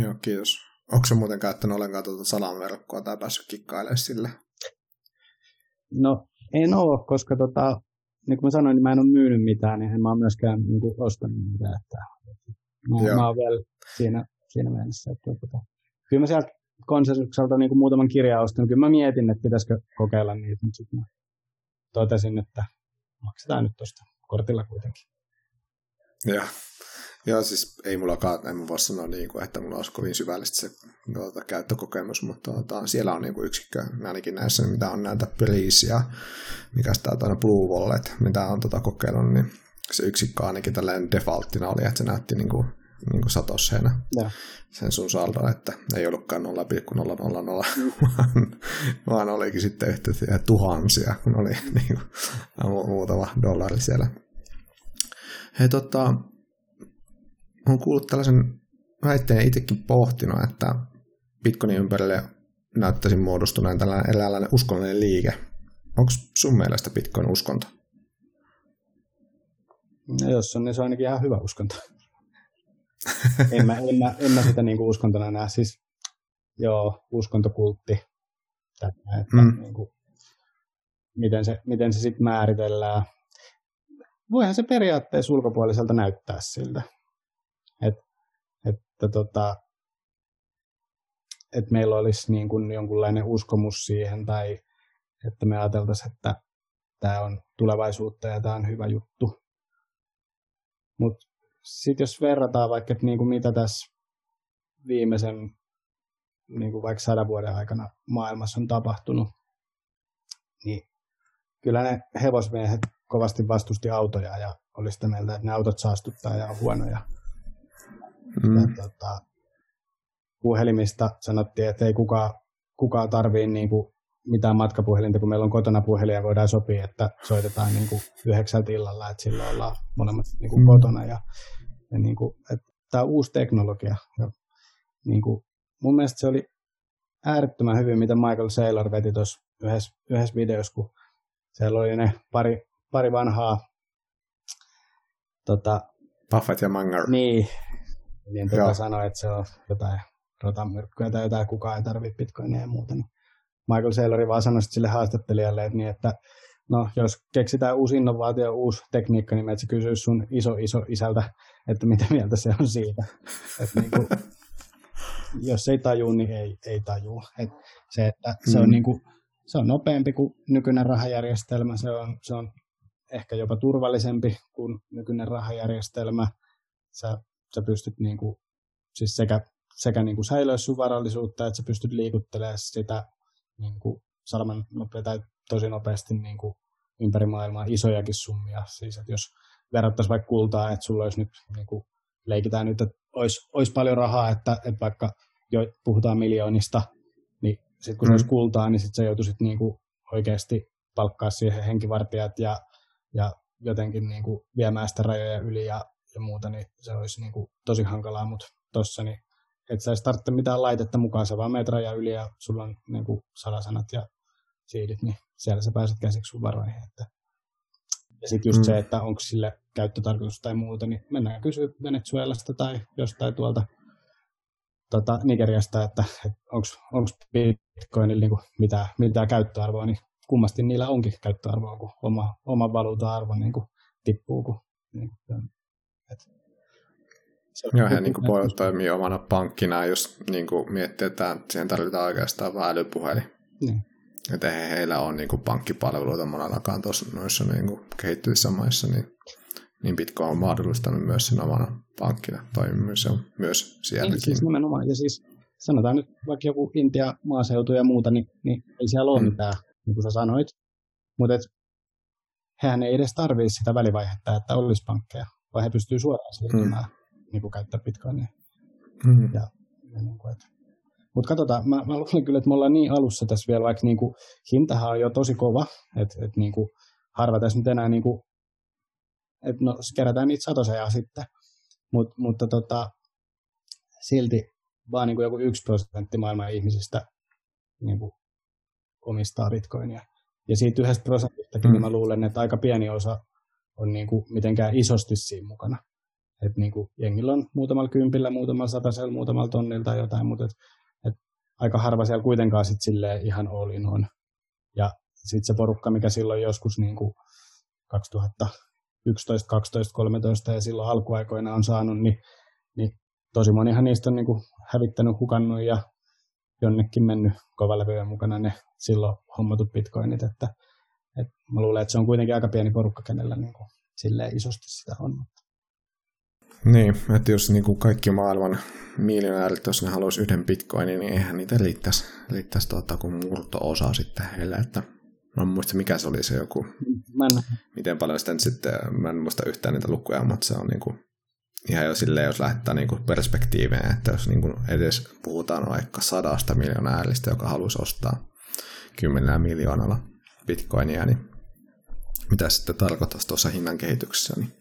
Joo, kiitos. Onko se muuten käyttänyt ollenkaan tuota salanverkkoa tai päässyt kikkailemaan sillä? No, en ole, koska tota, niin kuin mä sanoin, niin mä en ole myynyt mitään, niin en mä ole myöskään niin kuin, ostanut mitään. Että Mä, mä oon vielä siinä, siinä mielessä, että tota, kyllä mä sieltä konsensukselta niin muutaman kirjan ostin. Kyllä mä mietin, että pitäisikö kokeilla niitä, mutta sitten mä totesin, että maksetaan nyt tuosta kortilla kuitenkin. Joo. Joo, siis ei mullakaan, en voi sanoa, niin kuin, että mulla olisi kovin syvällisesti se tuota, käyttökokemus, mutta tuota, siellä on niin kuin yksikkö, ainakin näissä, mitä on näitä Breeze mikä sitä on Blue Wallet, mitä on tuota, kokeillut, niin se yksikkö ainakin tällainen defaulttina oli, että se näytti niin kuin, niin kuin satosseena sen sun saldo, että ei ollutkaan 0,000, vaan, vaan olikin sitten yhtä tuhansia, kun oli niin kuin, muutama dollari siellä. Hei, tota, olen kuullut tällaisen väitteen itsekin pohtinut, että Bitcoinin ympärille näyttäisi muodostuneen tällainen eräänlainen uskonnollinen liike. Onko sun mielestä Bitcoin uskonto? No jos on, niin se on ainakin ihan hyvä uskonto. En, mä, en, mä, en mä sitä niinku uskontona näe. Siis, joo, uskontokultti. Tätä, että mm. niinku, miten se, miten se sitten määritellään. Voihan se periaatteessa ulkopuoliselta näyttää siltä. Et, että tota, että meillä olisi niin kuin jonkunlainen uskomus siihen tai että me ajateltaisiin, että tämä on tulevaisuutta ja tämä on hyvä juttu. Mutta sitten jos verrataan vaikka, että niin kuin mitä tässä viimeisen niin kuin vaikka sadan vuoden aikana maailmassa on tapahtunut, niin kyllä ne hevosmiehet kovasti vastusti autoja ja oli sitä mieltä, että ne autot saastuttaa ja on huonoja. Mm. Ja, tota, puhelimista sanottiin, että ei kukaan, kukaan tarvii niin kuin mitään matkapuhelinta, kun meillä on kotona puhelin ja voidaan sopia, että soitetaan niin kuin yhdeksältä illalla, että silloin ollaan molemmat niin kuin mm. kotona. Ja, ja niin kuin, että tämä on uusi teknologia. Ja, niin kuin, mun mielestä se oli äärettömän hyvin, mitä Michael Saylor veti tuossa yhdessä, yhdessä videossa, kun siellä oli ne pari, pari vanhaa tota, Buffett ja Munger. Niin, niin tota sanoi, että se on jotain rotamyrkkyä tai jotain, kukaan ei tarvitse bitcoinia ja muuta. Niin Michael Saylori vaan sanoi sille haastattelijalle, että, niin, että no, jos keksitään uusi innovaatio, uusi tekniikka, niin että kysyy sun iso iso isältä, että mitä mieltä se on siitä. Että niin kuin, jos ei tajuu, niin ei, ei tajuu. Et se, että se, on mm. niin kuin, se on nopeampi kuin nykyinen rahajärjestelmä, se on, se on ehkä jopa turvallisempi kuin nykyinen rahajärjestelmä. Sä, sä pystyt niin kuin, siis sekä, sekä niin kuin säilöä sun varallisuutta, että sä pystyt liikuttelemaan sitä niin kuin salman nopea, tai tosi nopeasti niin kuin ympäri maailmaa isojakin summia. Siis, että jos verrattaisiin vaikka kultaa, että sulla olisi nyt, niin kuin, leikitään nyt, että olisi, olisi paljon rahaa, että, että vaikka jo puhutaan miljoonista, niin sitten kun mm. se olisi kultaa, niin sitten sä joutuisit niin kuin oikeasti palkkaa siihen henkivartijat ja, ja jotenkin niin kuin viemään sitä rajoja yli ja, ja muuta, niin se olisi niin kuin tosi hankalaa, mutta tuossa niin et sä edes tarvitse mitään laitetta mukaan, sä vaan meet raja yli ja sulla on niin kuin salasanat ja siidit, niin siellä sä pääset käsiksi sun varoihin. Että. Ja sitten just mm. se, että onko sille käyttötarkoitus tai muuta, niin mennään kysyä Venezuelasta tai jostain tuolta tota, Nigeriasta, että, että onko Bitcoinilla niin mitään, mitään käyttöarvoa, niin kummasti niillä onkin käyttöarvoa, kun oma, oma valuuta-arvo niin kuin tippuu. Kun, niin, että Joo, he niin voi toimia omana pankkina, jos niin kuin miettii, että siihen tarvitaan oikeastaan vain älypuhelin. Niin. Että he, heillä on niin kuin pankkipalveluita monellakaan tuossa noissa niin kuin kehittyvissä maissa, niin, niin Bitcoin on mahdollistanut myös sen omana pankkina toimimisen myös sielläkin. Niin, siis nimenomaan. Ja siis sanotaan nyt vaikka joku Intia maaseutu ja muuta, niin, niin ei siellä ole mm. mitään, niin kuin sä sanoit. Mutta hehän ei edes tarvitse sitä välivaihetta, että olisi pankkeja, vaan he pystyy suoraan siirtymään. Mm niin kuin käyttää bitcoinia. Mm. Ja, ja niin kuin, että. Mutta katsotaan, mä, mä luulen kyllä, että me ollaan niin alussa tässä vielä, vaikka niin kuin, hintahan on jo tosi kova, että että niin kuin, harva tässä nyt enää, niin kuin, että no kerätään niitä satoseja sitten, Mut, mutta tota, silti vaan niin kuin joku yksi prosentti maailman ihmisistä niin kuin, omistaa bitcoinia. Ja siitä yhdestä prosentistakin mm. niin mä luulen, että aika pieni osa on niin kuin, mitenkään isosti siinä mukana. Että niin kuin jengillä on muutamalla kympillä, muutamalla satasella, muutamalla tonnilla tai jotain, mutta et, et aika harva siellä kuitenkaan sit silleen ihan all in on. Ja sitten se porukka, mikä silloin joskus niin kuin 2011, 12, 13 ja silloin alkuaikoina on saanut, niin, niin tosi monihan niistä on niin kuin hävittänyt, hukannut ja jonnekin mennyt kovalevyjen mukana ne silloin hommatut bitcoinit, että, että mä luulen, että se on kuitenkin aika pieni porukka, kenellä niin kuin, silleen isosti sitä on. Mutta. Niin, että jos niin kuin kaikki maailman miljonäärit, jos ne haluaisi yhden bitcoinin, niin eihän niitä riittäisi, riittäisi tuota, kuin murto-osa sitten heille, että Mä en muista, mikä se oli se joku, mä en... miten paljon sitä sitten, mä en muista yhtään niitä lukuja, mutta se on niin kuin, ihan jo silleen, jos lähdetään niin kuin perspektiiveen, että jos niin kuin edes puhutaan vaikka sadasta miljoonääristä, joka haluaisi ostaa kymmenellä miljoonalla bitcoinia, niin mitä sitten tarkoittaisi tuossa hinnan kehityksessä, niin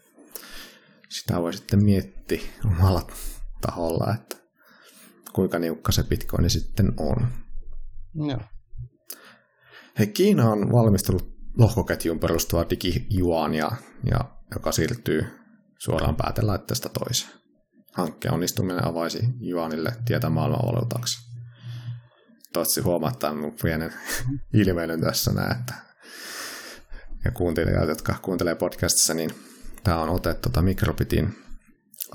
sitä voi sitten miettiä omalla taholla, että kuinka niukka se bitcoin sitten on. Joo. Hei, Kiina on valmistellut lohkoketjuun perustuvaa digijuania, ja, joka siirtyy suoraan päätelaitteesta toiseen. Hankkeen onnistuminen avaisi juanille tietä maailmanvaluutaksi. Toivottavasti huomaat tämän mun pienen ilmeilyn tässä näin, että ja kuuntelijat, jotka kuuntelee podcastissa, niin tämä on otettu tota Microbitin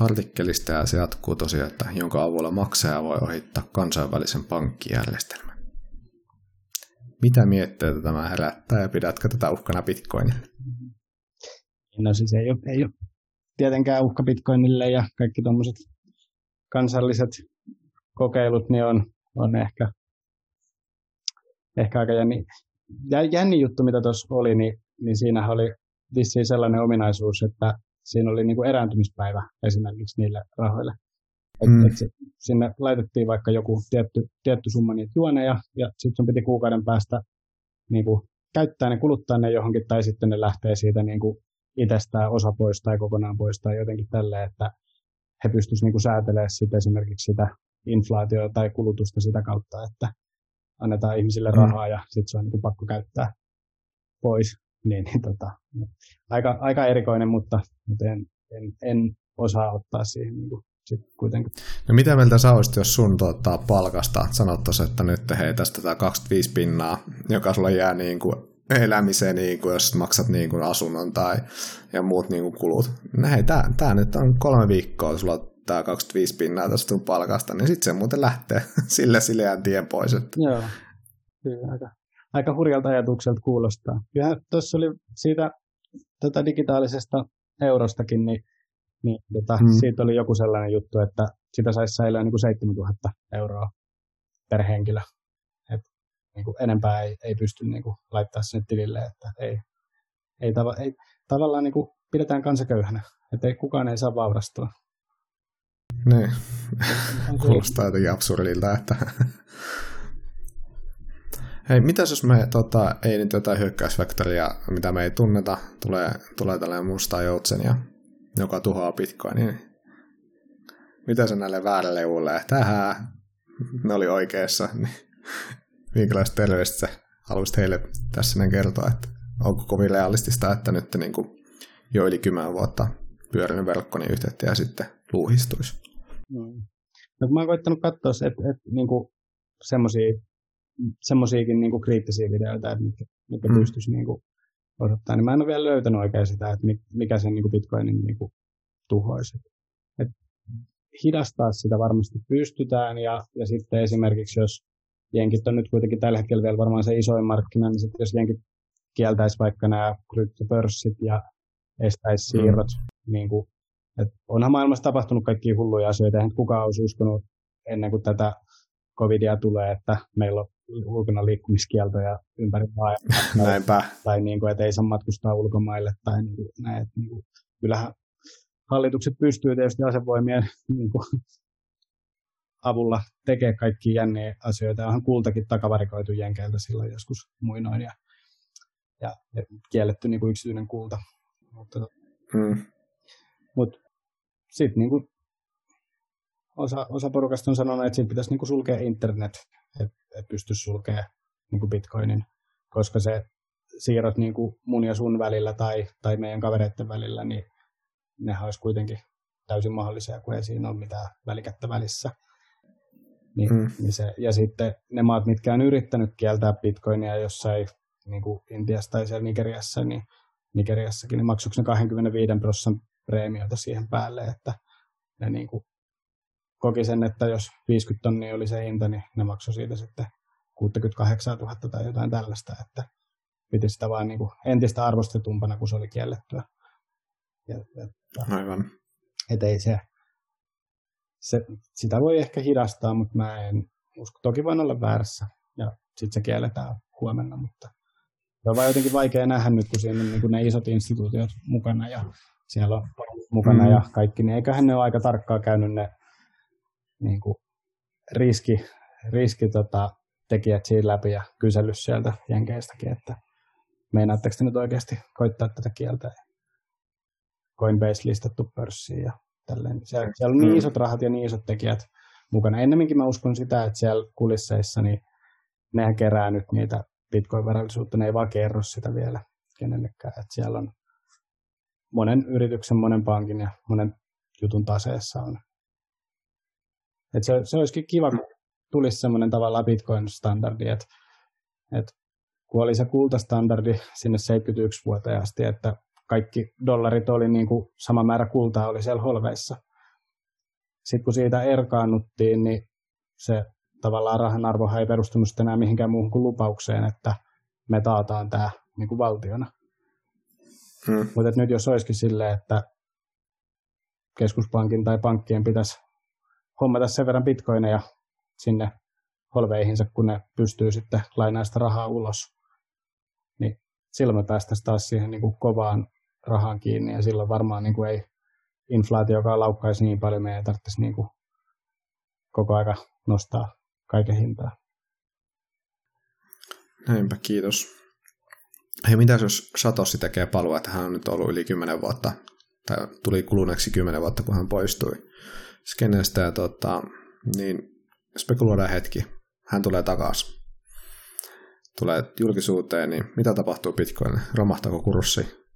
artikkelista ja se jatkuu tosiaan, että jonka avulla maksaja voi ohittaa kansainvälisen pankkijärjestelmän. Mitä mietteitä tämä herättää ja pidätkö tätä uhkana Bitcoinille? No siis ei ole, ei ole tietenkään uhka Bitcoinille ja kaikki tuommoiset kansalliset kokeilut niin on, on ehkä, ehkä aika jänni, jänni juttu, mitä tuossa oli, niin, niin siinä oli vissiin sellainen ominaisuus, että siinä oli niin kuin erääntymispäivä esimerkiksi niille rahoille. Et, mm. et sinne laitettiin vaikka joku tietty, tietty summa niitä juoneja, ja sitten sun piti kuukauden päästä niin kuin, käyttää ne, kuluttaa ne johonkin, tai sitten ne lähtee siitä niin kuin, itsestään osa pois tai kokonaan pois tai jotenkin tälleen, että he pystyisivät niin säätelemään sitä esimerkiksi sitä inflaatiota tai kulutusta sitä kautta, että annetaan ihmisille mm. rahaa ja sitten se on niin pakko käyttää pois. Niin, niin tota, aika, aika erikoinen, mutta, mutta en, en, en osaa ottaa siihen niin kuin sitten kuitenkin. No mitä mieltä sä olisit, jos sun tuottaa palkasta sanottaisiin, että nyt hei tästä tämä 25 pinnaa, joka sulla jää niin kuin elämiseen, niin kuin jos maksat niin kuin asunnon tai ja muut niin kuin kulut. No hei, tää, tää nyt on kolme viikkoa, sulla on tämä 25 pinnaa tästä sun palkasta, niin sitten se muuten lähtee sille sileän tien pois. Että... Joo, kyllä aika, aika hurjalta ajatukselta kuulostaa. Kyllähän tuossa oli siitä tätä digitaalisesta eurostakin, niin niin tota, hmm. siitä oli joku sellainen juttu, että sitä saisi säilyä niin kuin 7000 euroa per henkilö. Et, niin kuin enempää ei, ei pysty niin kuin, laittaa sinne tilille, että ei, ei, tava, ei tavallaan niin kuin, pidetään kansa että ei, kukaan ei saa vaurastua. Niin, kuulostaa jotenkin absurdilta, että Hei, mitä jos me tota, ei nyt jotain hyökkäysvektoria, mitä me ei tunneta, tulee, tulee tällainen musta joutsen ja joka tuhoaa Bitcoinin. Niin mitä se näille väärille ulle? Tähän ne oli oikeassa. Niin minkälaista terveistä haluaisit heille tässä näin kertoa, että onko kovin realistista, että nyt niin kuin jo yli kymmenen vuotta pyörinyt verkko niin yhteyttä ja sitten luuhistuisi? Mm. No, mä oon koittanut katsoa, että, että niin kuin semmosia, semmoisiakin niin kuin kriittisiä videoita, että mitkä, mitkä mm. pystyisi niin kuin odottaa, niin mä en ole vielä löytänyt oikein sitä, että mikä sen niin Bitcoinin niin kuin tuhoisi. Et hidastaa sitä varmasti pystytään, ja, ja sitten esimerkiksi jos jenkit on nyt kuitenkin tällä hetkellä vielä varmaan se isoin markkina, niin sitten jos jenkit kieltäisi vaikka nämä kryptopörssit ja estäisi mm. siirrot, mm. niin kuin, että onhan maailmassa tapahtunut kaikki hulluja asioita, eihän kukaan olisi uskonut ennen kuin tätä covidia tulee, että meillä on ulkona liikkumiskieltoja ympäri maailmaa. Näinpä. Tai niin kuin, että ei saa matkustaa ulkomaille tai niin kuin, näin, että niin kuin, kyllähän hallitukset pystyy tietysti asevoimien niin kuin, avulla tekemään kaikki jänniä asioita. Onhan kultakin takavarikoitu jenkeiltä silloin joskus muinoin ja, ja, ja kielletty niin kuin yksityinen kulta. Mutta, hmm. mutta sitten niin kuin osa, osa porukasta on sanonut, että siitä pitäisi niin kuin sulkea internet, että et pystyisi sulkemaan niin kuin bitcoinin, koska se siirrot niin kuin mun ja sun välillä tai, tai meidän kavereiden välillä, niin nehän olisi kuitenkin täysin mahdollisia, kun ei siinä ole mitään välikättä välissä. Niin, mm. niin se, ja sitten ne maat, mitkä on yrittänyt kieltää bitcoinia jossain niin kuin Intiassa tai siellä Nigeriassa, niin Nigeriassakin, niin maksuiko ne 25 prosentin preemiota siihen päälle, että ne niin kuin koki sen, että jos 50 tonnia oli se hinta, niin ne maksoi siitä sitten 68 000 tai jotain tällaista, että piti sitä vaan niin kuin entistä arvostetumpana, kun se oli kiellettyä. Ja, ja, Aivan. että ei se, se, sitä voi ehkä hidastaa, mutta mä en usko. Toki voin olla väärässä ja sitten se kielletään huomenna, mutta se on vaan jotenkin vaikea nähdä nyt, kun siinä on niin kuin ne isot instituutiot mukana ja siellä on mukana mm. ja kaikki, niin eiköhän ne ole aika tarkkaan käynyt ne niin kuin riski, riski tota, tekijät siinä läpi ja kysellyt sieltä jenkeistäkin, että meinaatteko te nyt oikeasti koittaa tätä kieltä. Coinbase listattu pörssiin ja tälleen. Siellä, siellä on niin mm. isot rahat ja niin isot tekijät mukana. Ennemminkin mä uskon sitä, että siellä kulisseissa niin nehän kerää nyt niitä bitcoin-varallisuutta, ne ei vaan kerro sitä vielä kenellekään. Että siellä on monen yrityksen, monen pankin ja monen jutun taseessa on. Et se, se olisikin kiva, kun tulisi semmoinen tavallaan bitcoin-standardi, että, että kun oli se kultastandardi sinne 71 vuoteen asti, että kaikki dollarit oli niin kuin sama määrä kultaa oli siellä holveissa. Sitten kun siitä erkaannuttiin, niin se tavallaan rahan arvohan ei perustunut enää mihinkään muuhun kuin lupaukseen, että me taataan tämä niin kuin valtiona. Hmm. Mutta nyt jos olisikin silleen, että keskuspankin tai pankkien pitäisi hommata sen verran bitcoineja sinne holveihinsa, kun ne pystyy sitten lainaamaan sitä rahaa ulos, niin silloin me päästäisiin taas siihen niin kuin kovaan rahaan kiinni ja silloin varmaan niin kuin ei inflaatio, laukkaisi niin paljon, meidän ei tarvitsisi niin kuin koko aika nostaa kaiken hintaa. Näinpä, kiitos. Hei, mitä jos Satoshi tekee palua, että hän on nyt ollut yli 10 vuotta, tai tuli kuluneeksi 10 vuotta, kun hän poistui skeneestä, ja tota, niin spekuloidaan hetki. Hän tulee takaisin. Tulee julkisuuteen, niin mitä tapahtuu Bitcoin? Romahtaako kurssi?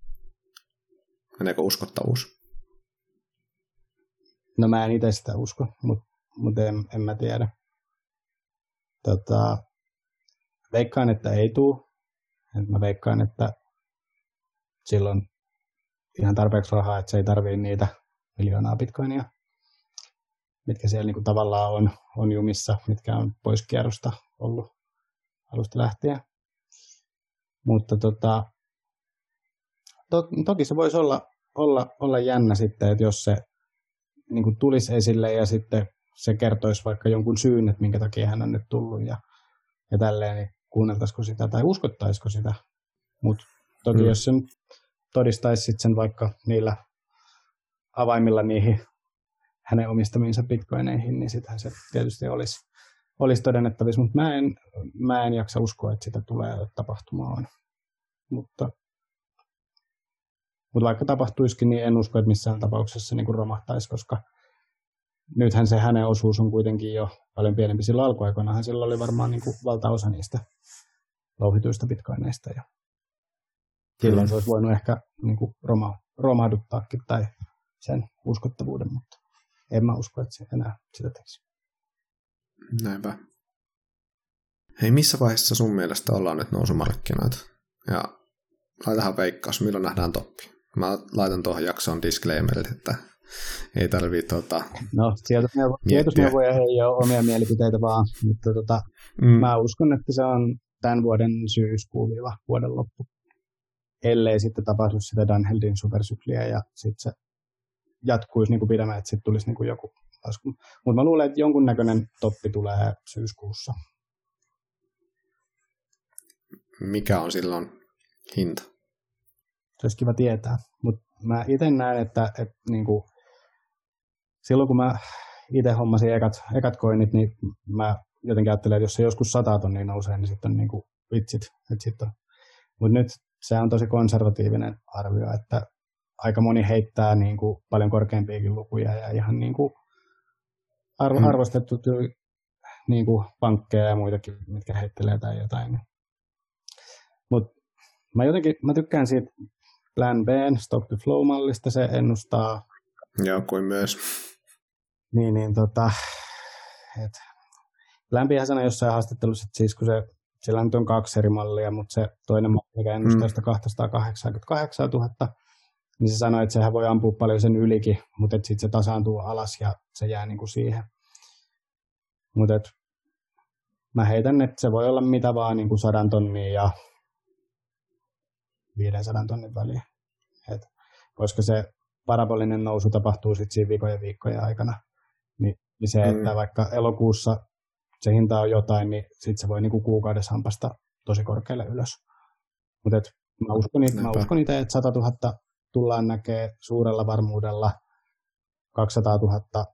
Meneekö uskottavuus? No mä en itse sitä usko, mutta mut en, en mä tiedä. Tota, veikkaan, että ei tule. Et mä veikkaan, että silloin ihan tarpeeksi rahaa, että se ei tarvii niitä miljoonaa bitcoinia, mitkä siellä niinku tavallaan on, on jumissa, mitkä on pois kierrosta ollut alusta lähtien. Mutta tota, to, toki se voisi olla, olla, olla jännä sitten, että jos se niin kuin tulisi esille ja sitten se kertoisi vaikka jonkun syyn, että minkä takia hän on nyt tullut ja, ja tälleen, niin kuunneltaisiko sitä tai uskottaisiko sitä. Mutta toki mm. jos sen todistaisi sit sen vaikka niillä avaimilla niihin hänen omistamiinsa bitcoineihin, niin sitähän se tietysti olisi, olisi todennettavissa, mutta mä en, mä en jaksa uskoa, että sitä tulee tapahtumaan. Mutta, mutta vaikka tapahtuisikin, niin en usko, että missään tapauksessa niin kuin romahtaisi, koska nythän se hänen osuus on kuitenkin jo paljon pienempi. Silloin alkuaikoinahan sillä oli varmaan niin kuin valtaosa niistä louhituista bitcoineista. Ja silloin se olisi voinut ehkä niin kuin roma, romahduttaakin tai sen uskottavuuden, mutta en mä usko, että se enää sitä tekisi. Näinpä. Hei, missä vaiheessa sun mielestä ollaan nyt nousumarkkinoita? Ja laitahan veikkaus, milloin nähdään toppi. Mä laitan tuohon jaksoon disclaimerit, että ei tarvii tota, No, sijoitusneuvoja ei ole omia mielipiteitä vaan, mutta tota, mm. mä uskon, että se on tämän vuoden syyskuun vuoden loppu. Ellei sitten tapahdu sitä Dunheldin supersykliä ja sitten se jatkuisi niin kuin pidemmän, että sitten tulisi niin kuin joku lasku. Mutta mä luulen, että jonkunnäköinen toppi tulee syyskuussa. Mikä on silloin hinta? Se olisi kiva tietää, mutta mä itse näen, että, että niin kuin, silloin kun mä itse hommasin ekat, ekat koinit, niin mä jotenkin ajattelen, että jos se joskus sata tonnia nousee, niin sitten on niin kuin vitsit. Mutta nyt se on tosi konservatiivinen arvio, että aika moni heittää niin kuin paljon korkeampiakin lukuja ja ihan niin kuin arvo, hmm. arvostettu niin kuin pankkeja ja muitakin, mitkä heittelee tai jotain. Mutta mä jotenkin mä tykkään siitä Plan B, Stock to Flow-mallista, se ennustaa. Joo, kuin myös. Niin, niin tota, et, B sanoi jossain haastattelussa, että siis kun se, sillä nyt on kaksi eri mallia, mutta se toinen malli, mikä ennustaa mm. sitä 288 000, niin se sanoi, että sehän voi ampua paljon sen ylikin, mutta sitten se tasaantuu alas ja se jää niin kuin siihen. Mutta mä heitän, että se voi olla mitä vaan niin kuin sadan tonnia ja 500 tonnin väliä. Et, koska se parabolinen nousu tapahtuu sitten siinä viikojen viikkojen aikana. Niin, niin se, mm. että vaikka elokuussa se hinta on jotain, niin sitten se voi niinku kuukaudessa hampasta tosi korkealle ylös. Mutta mä uskon, mä uskon itse, että 100 000 tullaan näkee suurella varmuudella, 200 000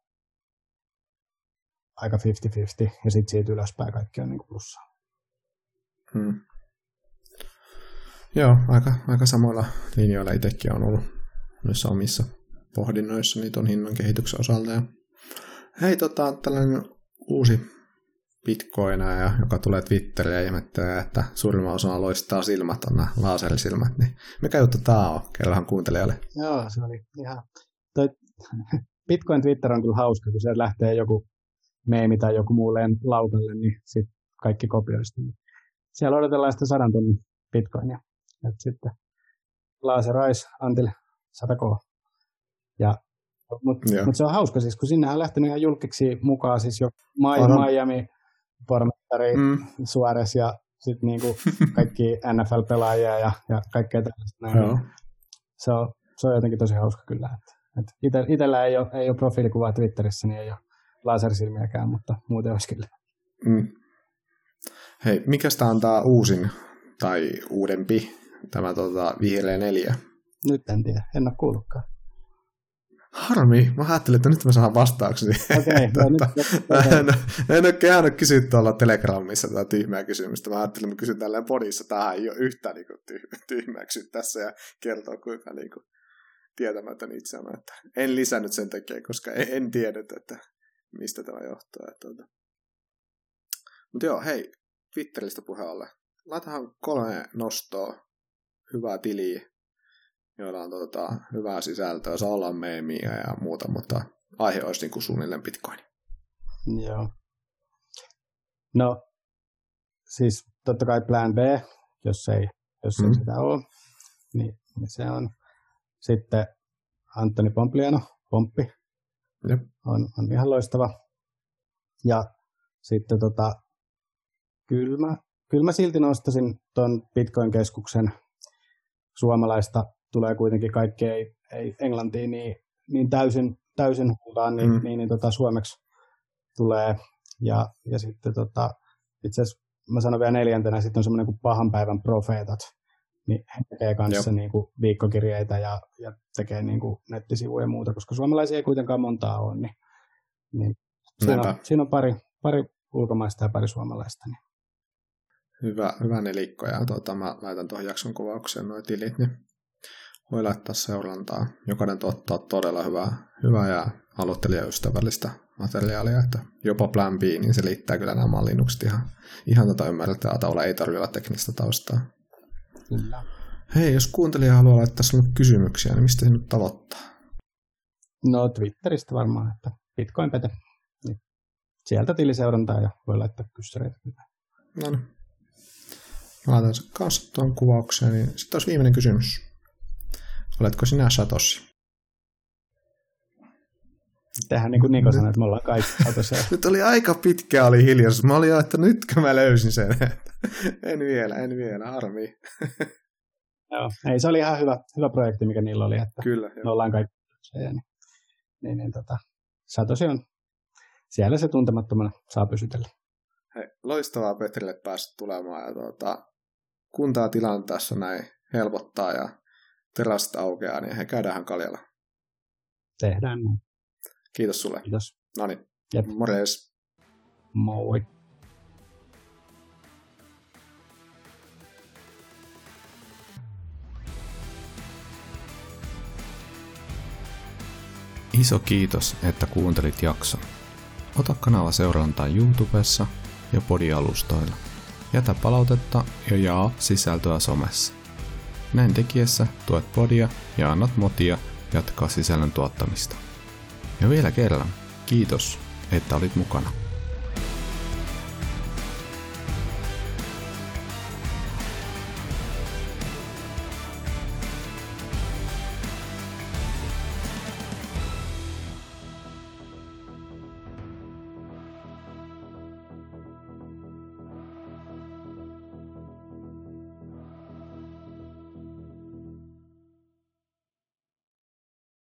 aika 50-50, ja sitten siitä ylöspäin kaikki on niin plussaa. Hmm. Joo, aika, aika samoilla linjoilla itsekin on ollut noissa omissa pohdinnoissa niin tuon hinnan kehityksen osalta. Ja hei, tota, tällainen uusi bitcoina, joka tulee Twitteriin ja ihmettelee, että suurimman osan loistaa silmät on nämä laaserisilmät, niin mikä juttu tämä on? Kerrohan kuuntelijalle. Joo, se oli ihan... Toi Bitcoin Twitter on kyllä hauska, kun sieltä lähtee joku meemi tai joku muu laukalle, niin sitten kaikki kopioista. Siellä odotellaan sitä sadan tunnin bitcoinia. Et sitten Laserais Antil 100K. Ja, mutta mut se on hauska siis, kun sinne on lähtenyt ihan julkiksi mukaan siis jo Miami pormestari mm. Suarez ja sitten niinku kaikki NFL-pelaajia ja, ja kaikkea tällaista. Näin. Se, on, se on jotenkin tosi hauska kyllä. Että, et ite, itellä ei ole, ei ole profiilikuvaa Twitterissä, niin ei ole lasersilmiäkään, mutta muuten olisi kyllä. Mm. Hei, mikä tämä on tämä uusin tai uudempi, tämä tota, vihreä neljä? Nyt en tiedä, en ole kuullutkaan. Harmi, mä ajattelin, että nyt mä saan vastauksia. Okei, okay, no en, en ole käynyt kysyä tuolla Telegramissa tätä tyhmää kysymystä. Mä ajattelin, että mä kysyn tälleen podissa. Tähän ei ole yhtään niin kuin, tyhmää kysyä tässä ja kertoa kuinka niin kuin, tietämätön itseäni. Että en lisännyt sen takia, koska en, en tiennyt, että mistä tämä johtuu. Että, tuota. Mutta joo, hei, Twitteristä puheelle. Laitahan kolme nostoa, hyvää tiliä, joilla on tota, hyvää sisältöä, saa olla meemiä ja muuta, mutta aihe olisi niin kuin suunnilleen Bitcoin. Joo. No, siis totta kai plan B, jos ei, jos ei mm. sitä ole, niin, niin se on sitten Antoni Pompliano, Pomppi, Jep. on, on ihan loistava. Ja sitten tota, kyllä mä, kyllä mä silti nostaisin tuon Bitcoin-keskuksen suomalaista tulee kuitenkin kaikki ei, ei englantiin niin, niin täysin, täysin huutaan, niin, mm. niin, niin tota, suomeksi tulee. Ja, ja sitten tota, itse asiassa mä sanon vielä neljäntenä, sitten on semmoinen kuin pahan päivän profeetat, niin he tekee kanssa niin kuin viikkokirjeitä ja, ja tekee niin kuin nettisivuja ja muuta, koska suomalaisia ei kuitenkaan montaa ole, niin, niin siinä, on, siinä on pari, pari ulkomaista ja pari suomalaista. Niin. Hyvä, hyvä nelikko ja tuota, mä laitan tuohon jakson kuvaukseen nuo tilit, niin voi laittaa seurantaa. Jokainen tuottaa todella hyvää, hyvää ja aloittelijaystävällistä materiaalia, että jopa Plan B, niin se liittää kyllä nämä mallinnukset ihan, ihan tätä tota ymmärrettävää tavalla, ei tarvitse olla teknistä taustaa. Kyllä. Hei, jos kuuntelija haluaa laittaa sinulle kysymyksiä, niin mistä sinut tavoittaa? No Twitteristä varmaan, että Bitcoin Pete. Niin sieltä tiliseurantaa ja voi laittaa kyssäreitä. No niin. Laitan se kanssa tuon kuvaukseen, niin sitten olisi viimeinen kysymys. Oletko sinä Satoshi? Tehän niin kuin Niko sanoi, että me ollaan kaikki Satoshi. nyt oli aika pitkä oli hiljaisuus. Mä olin että nytkö mä löysin sen. en vielä, en vielä, harmi. Joo, ei, se oli ihan hyvä, hyvä projekti, mikä niillä oli. Että Kyllä. Me ollaan kaikki niin, niin, niin tota, Satoshi on siellä se tuntemattomana saa pysytellä. Hei, loistavaa Petrille päästä tulemaan ja tuota, kuntaa tilanne tässä näin helpottaa ja terassit aukeaa, niin he käydään kaljalla. Tehdään niin. Kiitos sulle. Kiitos. No niin, morjes. Moi. Iso kiitos, että kuuntelit jakson. Ota kanava seurantaa YouTubessa ja podialustoilla. Jätä palautetta ja jaa sisältöä somessa. Näin tekiessä tuet podia ja annat motia jatkaa sisällön tuottamista. Ja vielä kerran, kiitos, että olit mukana.